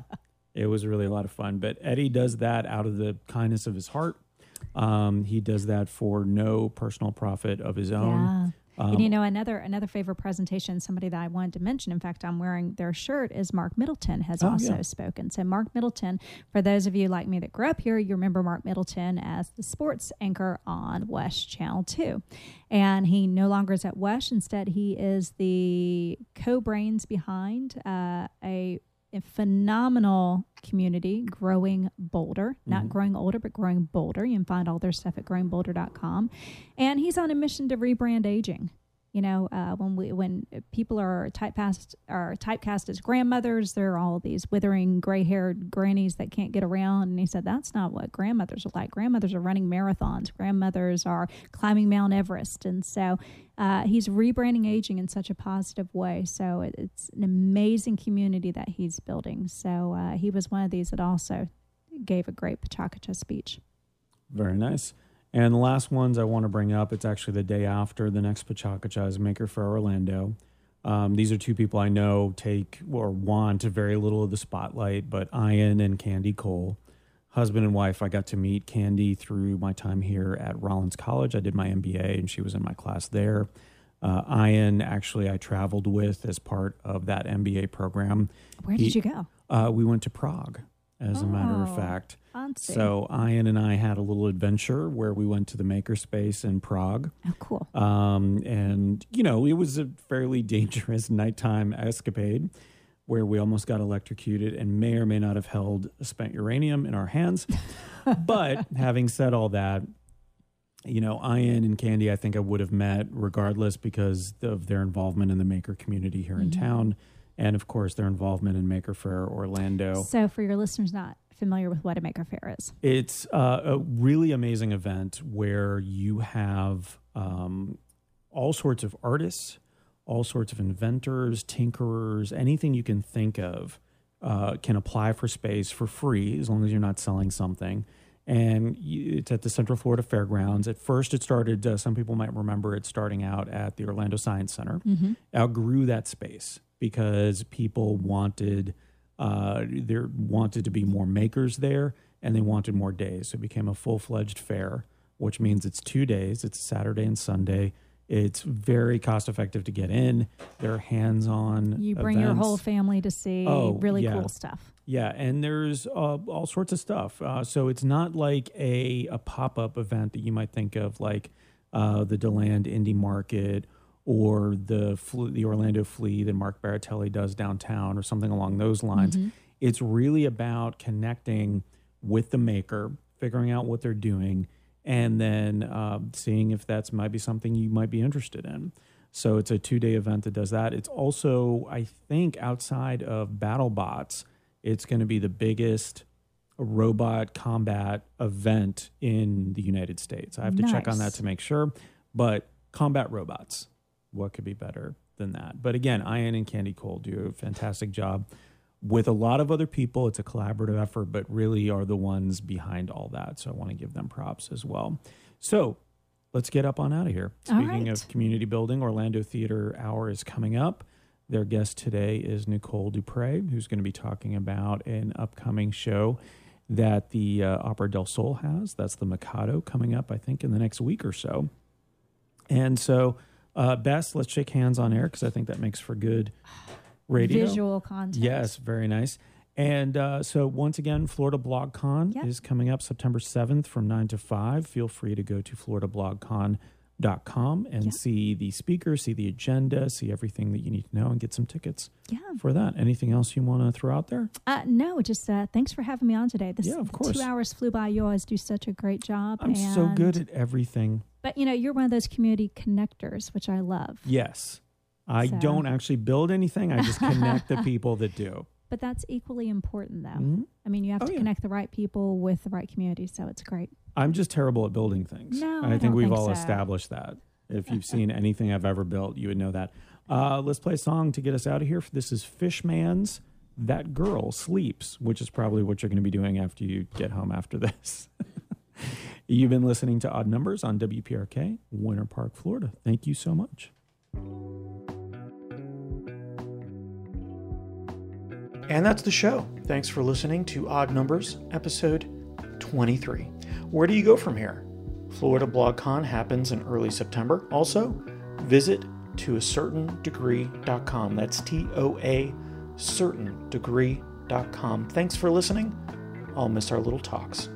It was really a lot of fun. But Eddie does that out of the kindness of his heart. Um, he does that for no personal profit of his own. Yeah. Um, and you know another another favorite presentation, somebody that I wanted to mention. In fact, I'm wearing their shirt. Is Mark Middleton has oh, also yeah. spoken. So Mark Middleton, for those of you like me that grew up here, you remember Mark Middleton as the sports anchor on WESH Channel Two, and he no longer is at WESH. Instead, he is the co-brains behind uh, a a phenomenal community growing Bolder, not mm-hmm. growing older, but growing bolder. You can find all their stuff at growingbolder.com. And he's on a mission to rebrand aging. You know, uh, when we when people are typecast are typecast as grandmothers, there are all these withering, gray-haired grannies that can't get around. And he said that's not what grandmothers are like. Grandmothers are running marathons. Grandmothers are climbing Mount Everest. And so uh, he's rebranding aging in such a positive way. So it, it's an amazing community that he's building. So uh, he was one of these that also gave a great PechaKucha speech. Very nice. And the last ones I want to bring up, it's actually the day after the next PechaKucha is Maker for Orlando. Um, these are two people I know take or want very little of the spotlight, but Ian and Candy Cole, husband and wife. I got to meet Candy through my time here at Rollins College. I did my MBA and she was in my class there. Uh, Ian, actually, I traveled with as part of that MBA program. Where did he, you go? Uh, we went to Prague, as oh. a matter of oh. fact. Fancy. So Ian and I had a little adventure where we went to the makerspace in Prague. Oh, cool. Um, and, you know, it was a fairly dangerous nighttime escapade where we almost got electrocuted and may or may not have held spent uranium in our hands. but having said all that, you know, Ian and Candy, I think I would have met regardless because of their involvement in the maker community here mm-hmm. in town. And of course, their involvement in Maker Faire Orlando. So, for your listeners not familiar with what a Maker Faire is. It's uh, a really amazing event where you have um, all sorts of artists, all sorts of inventors, tinkerers, anything you can think of uh, can apply for space for free as long as you're not selling something. And it's at the Central Florida Fairgrounds. At first, it started, uh, some people might remember it starting out at the Orlando Science Center, mm-hmm. outgrew that space because people wanted uh, there wanted to be more makers there, and they wanted more days. So it became a full fledged fair, which means it's two days. It's Saturday and Sunday. It's very cost effective to get in. They're hands on. You bring events. your whole family to see oh, really yeah. cool stuff. Yeah, and there's uh, all sorts of stuff. Uh, so it's not like a, a pop up event that you might think of, like uh, the Deland Indie Market or the the Orlando Flea that Mark Baratelli does downtown or something along those lines. Mm-hmm. It's really about connecting with the maker, figuring out what they're doing, and then uh, seeing if that's might be something you might be interested in. So it's a two day event that does that. It's also, I think, outside of BattleBots, it's going to be the biggest robot combat event in the United States. I have to nice. check on that to make sure, but combat robots what could be better than that? But again, Ian and Candy Cole do a fantastic job with a lot of other people. It's a collaborative effort, but really are the ones behind all that. So I want to give them props as well. So let's get up on out of here. Speaking right. of community building, Orlando Theater Hour is coming up. Their guest today is Nicole Dupre, who's going to be talking about an upcoming show that the uh, Opera del Sol has. That's the Mikado coming up, I think, in the next week or so. And so uh, Bess, let's shake hands on air because I think that makes for good radio. Visual content. Yes, very nice. And uh, so, once again, Florida BlogCon yep. is coming up September 7th from 9 to 5. Feel free to go to floridablogcon.com and yep. see the speakers, see the agenda, see everything that you need to know, and get some tickets yeah. for that. Anything else you want to throw out there? Uh, no, just uh, thanks for having me on today. This yeah, of course. two hours flew by. You always do such a great job. I'm so good at everything. But you know, you're one of those community connectors, which I love. Yes. I so. don't actually build anything. I just connect the people that do. But that's equally important, though. Mm-hmm. I mean, you have oh, to yeah. connect the right people with the right community, so it's great. I'm just terrible at building things. No, I, I think we've think all so. established that. If you've seen anything I've ever built, you would know that. Uh, let's play a song to get us out of here. This is Fishmans That Girl Sleeps, which is probably what you're going to be doing after you get home after this. You've been listening to Odd Numbers on WPRK, Winter Park, Florida. Thank you so much. And that's the show. Thanks for listening to Odd Numbers, episode 23. Where do you go from here? Florida BlogCon happens in early September. Also, visit to a certain degree.com. That's T O A certain degree.com. Thanks for listening. I'll miss our little talks.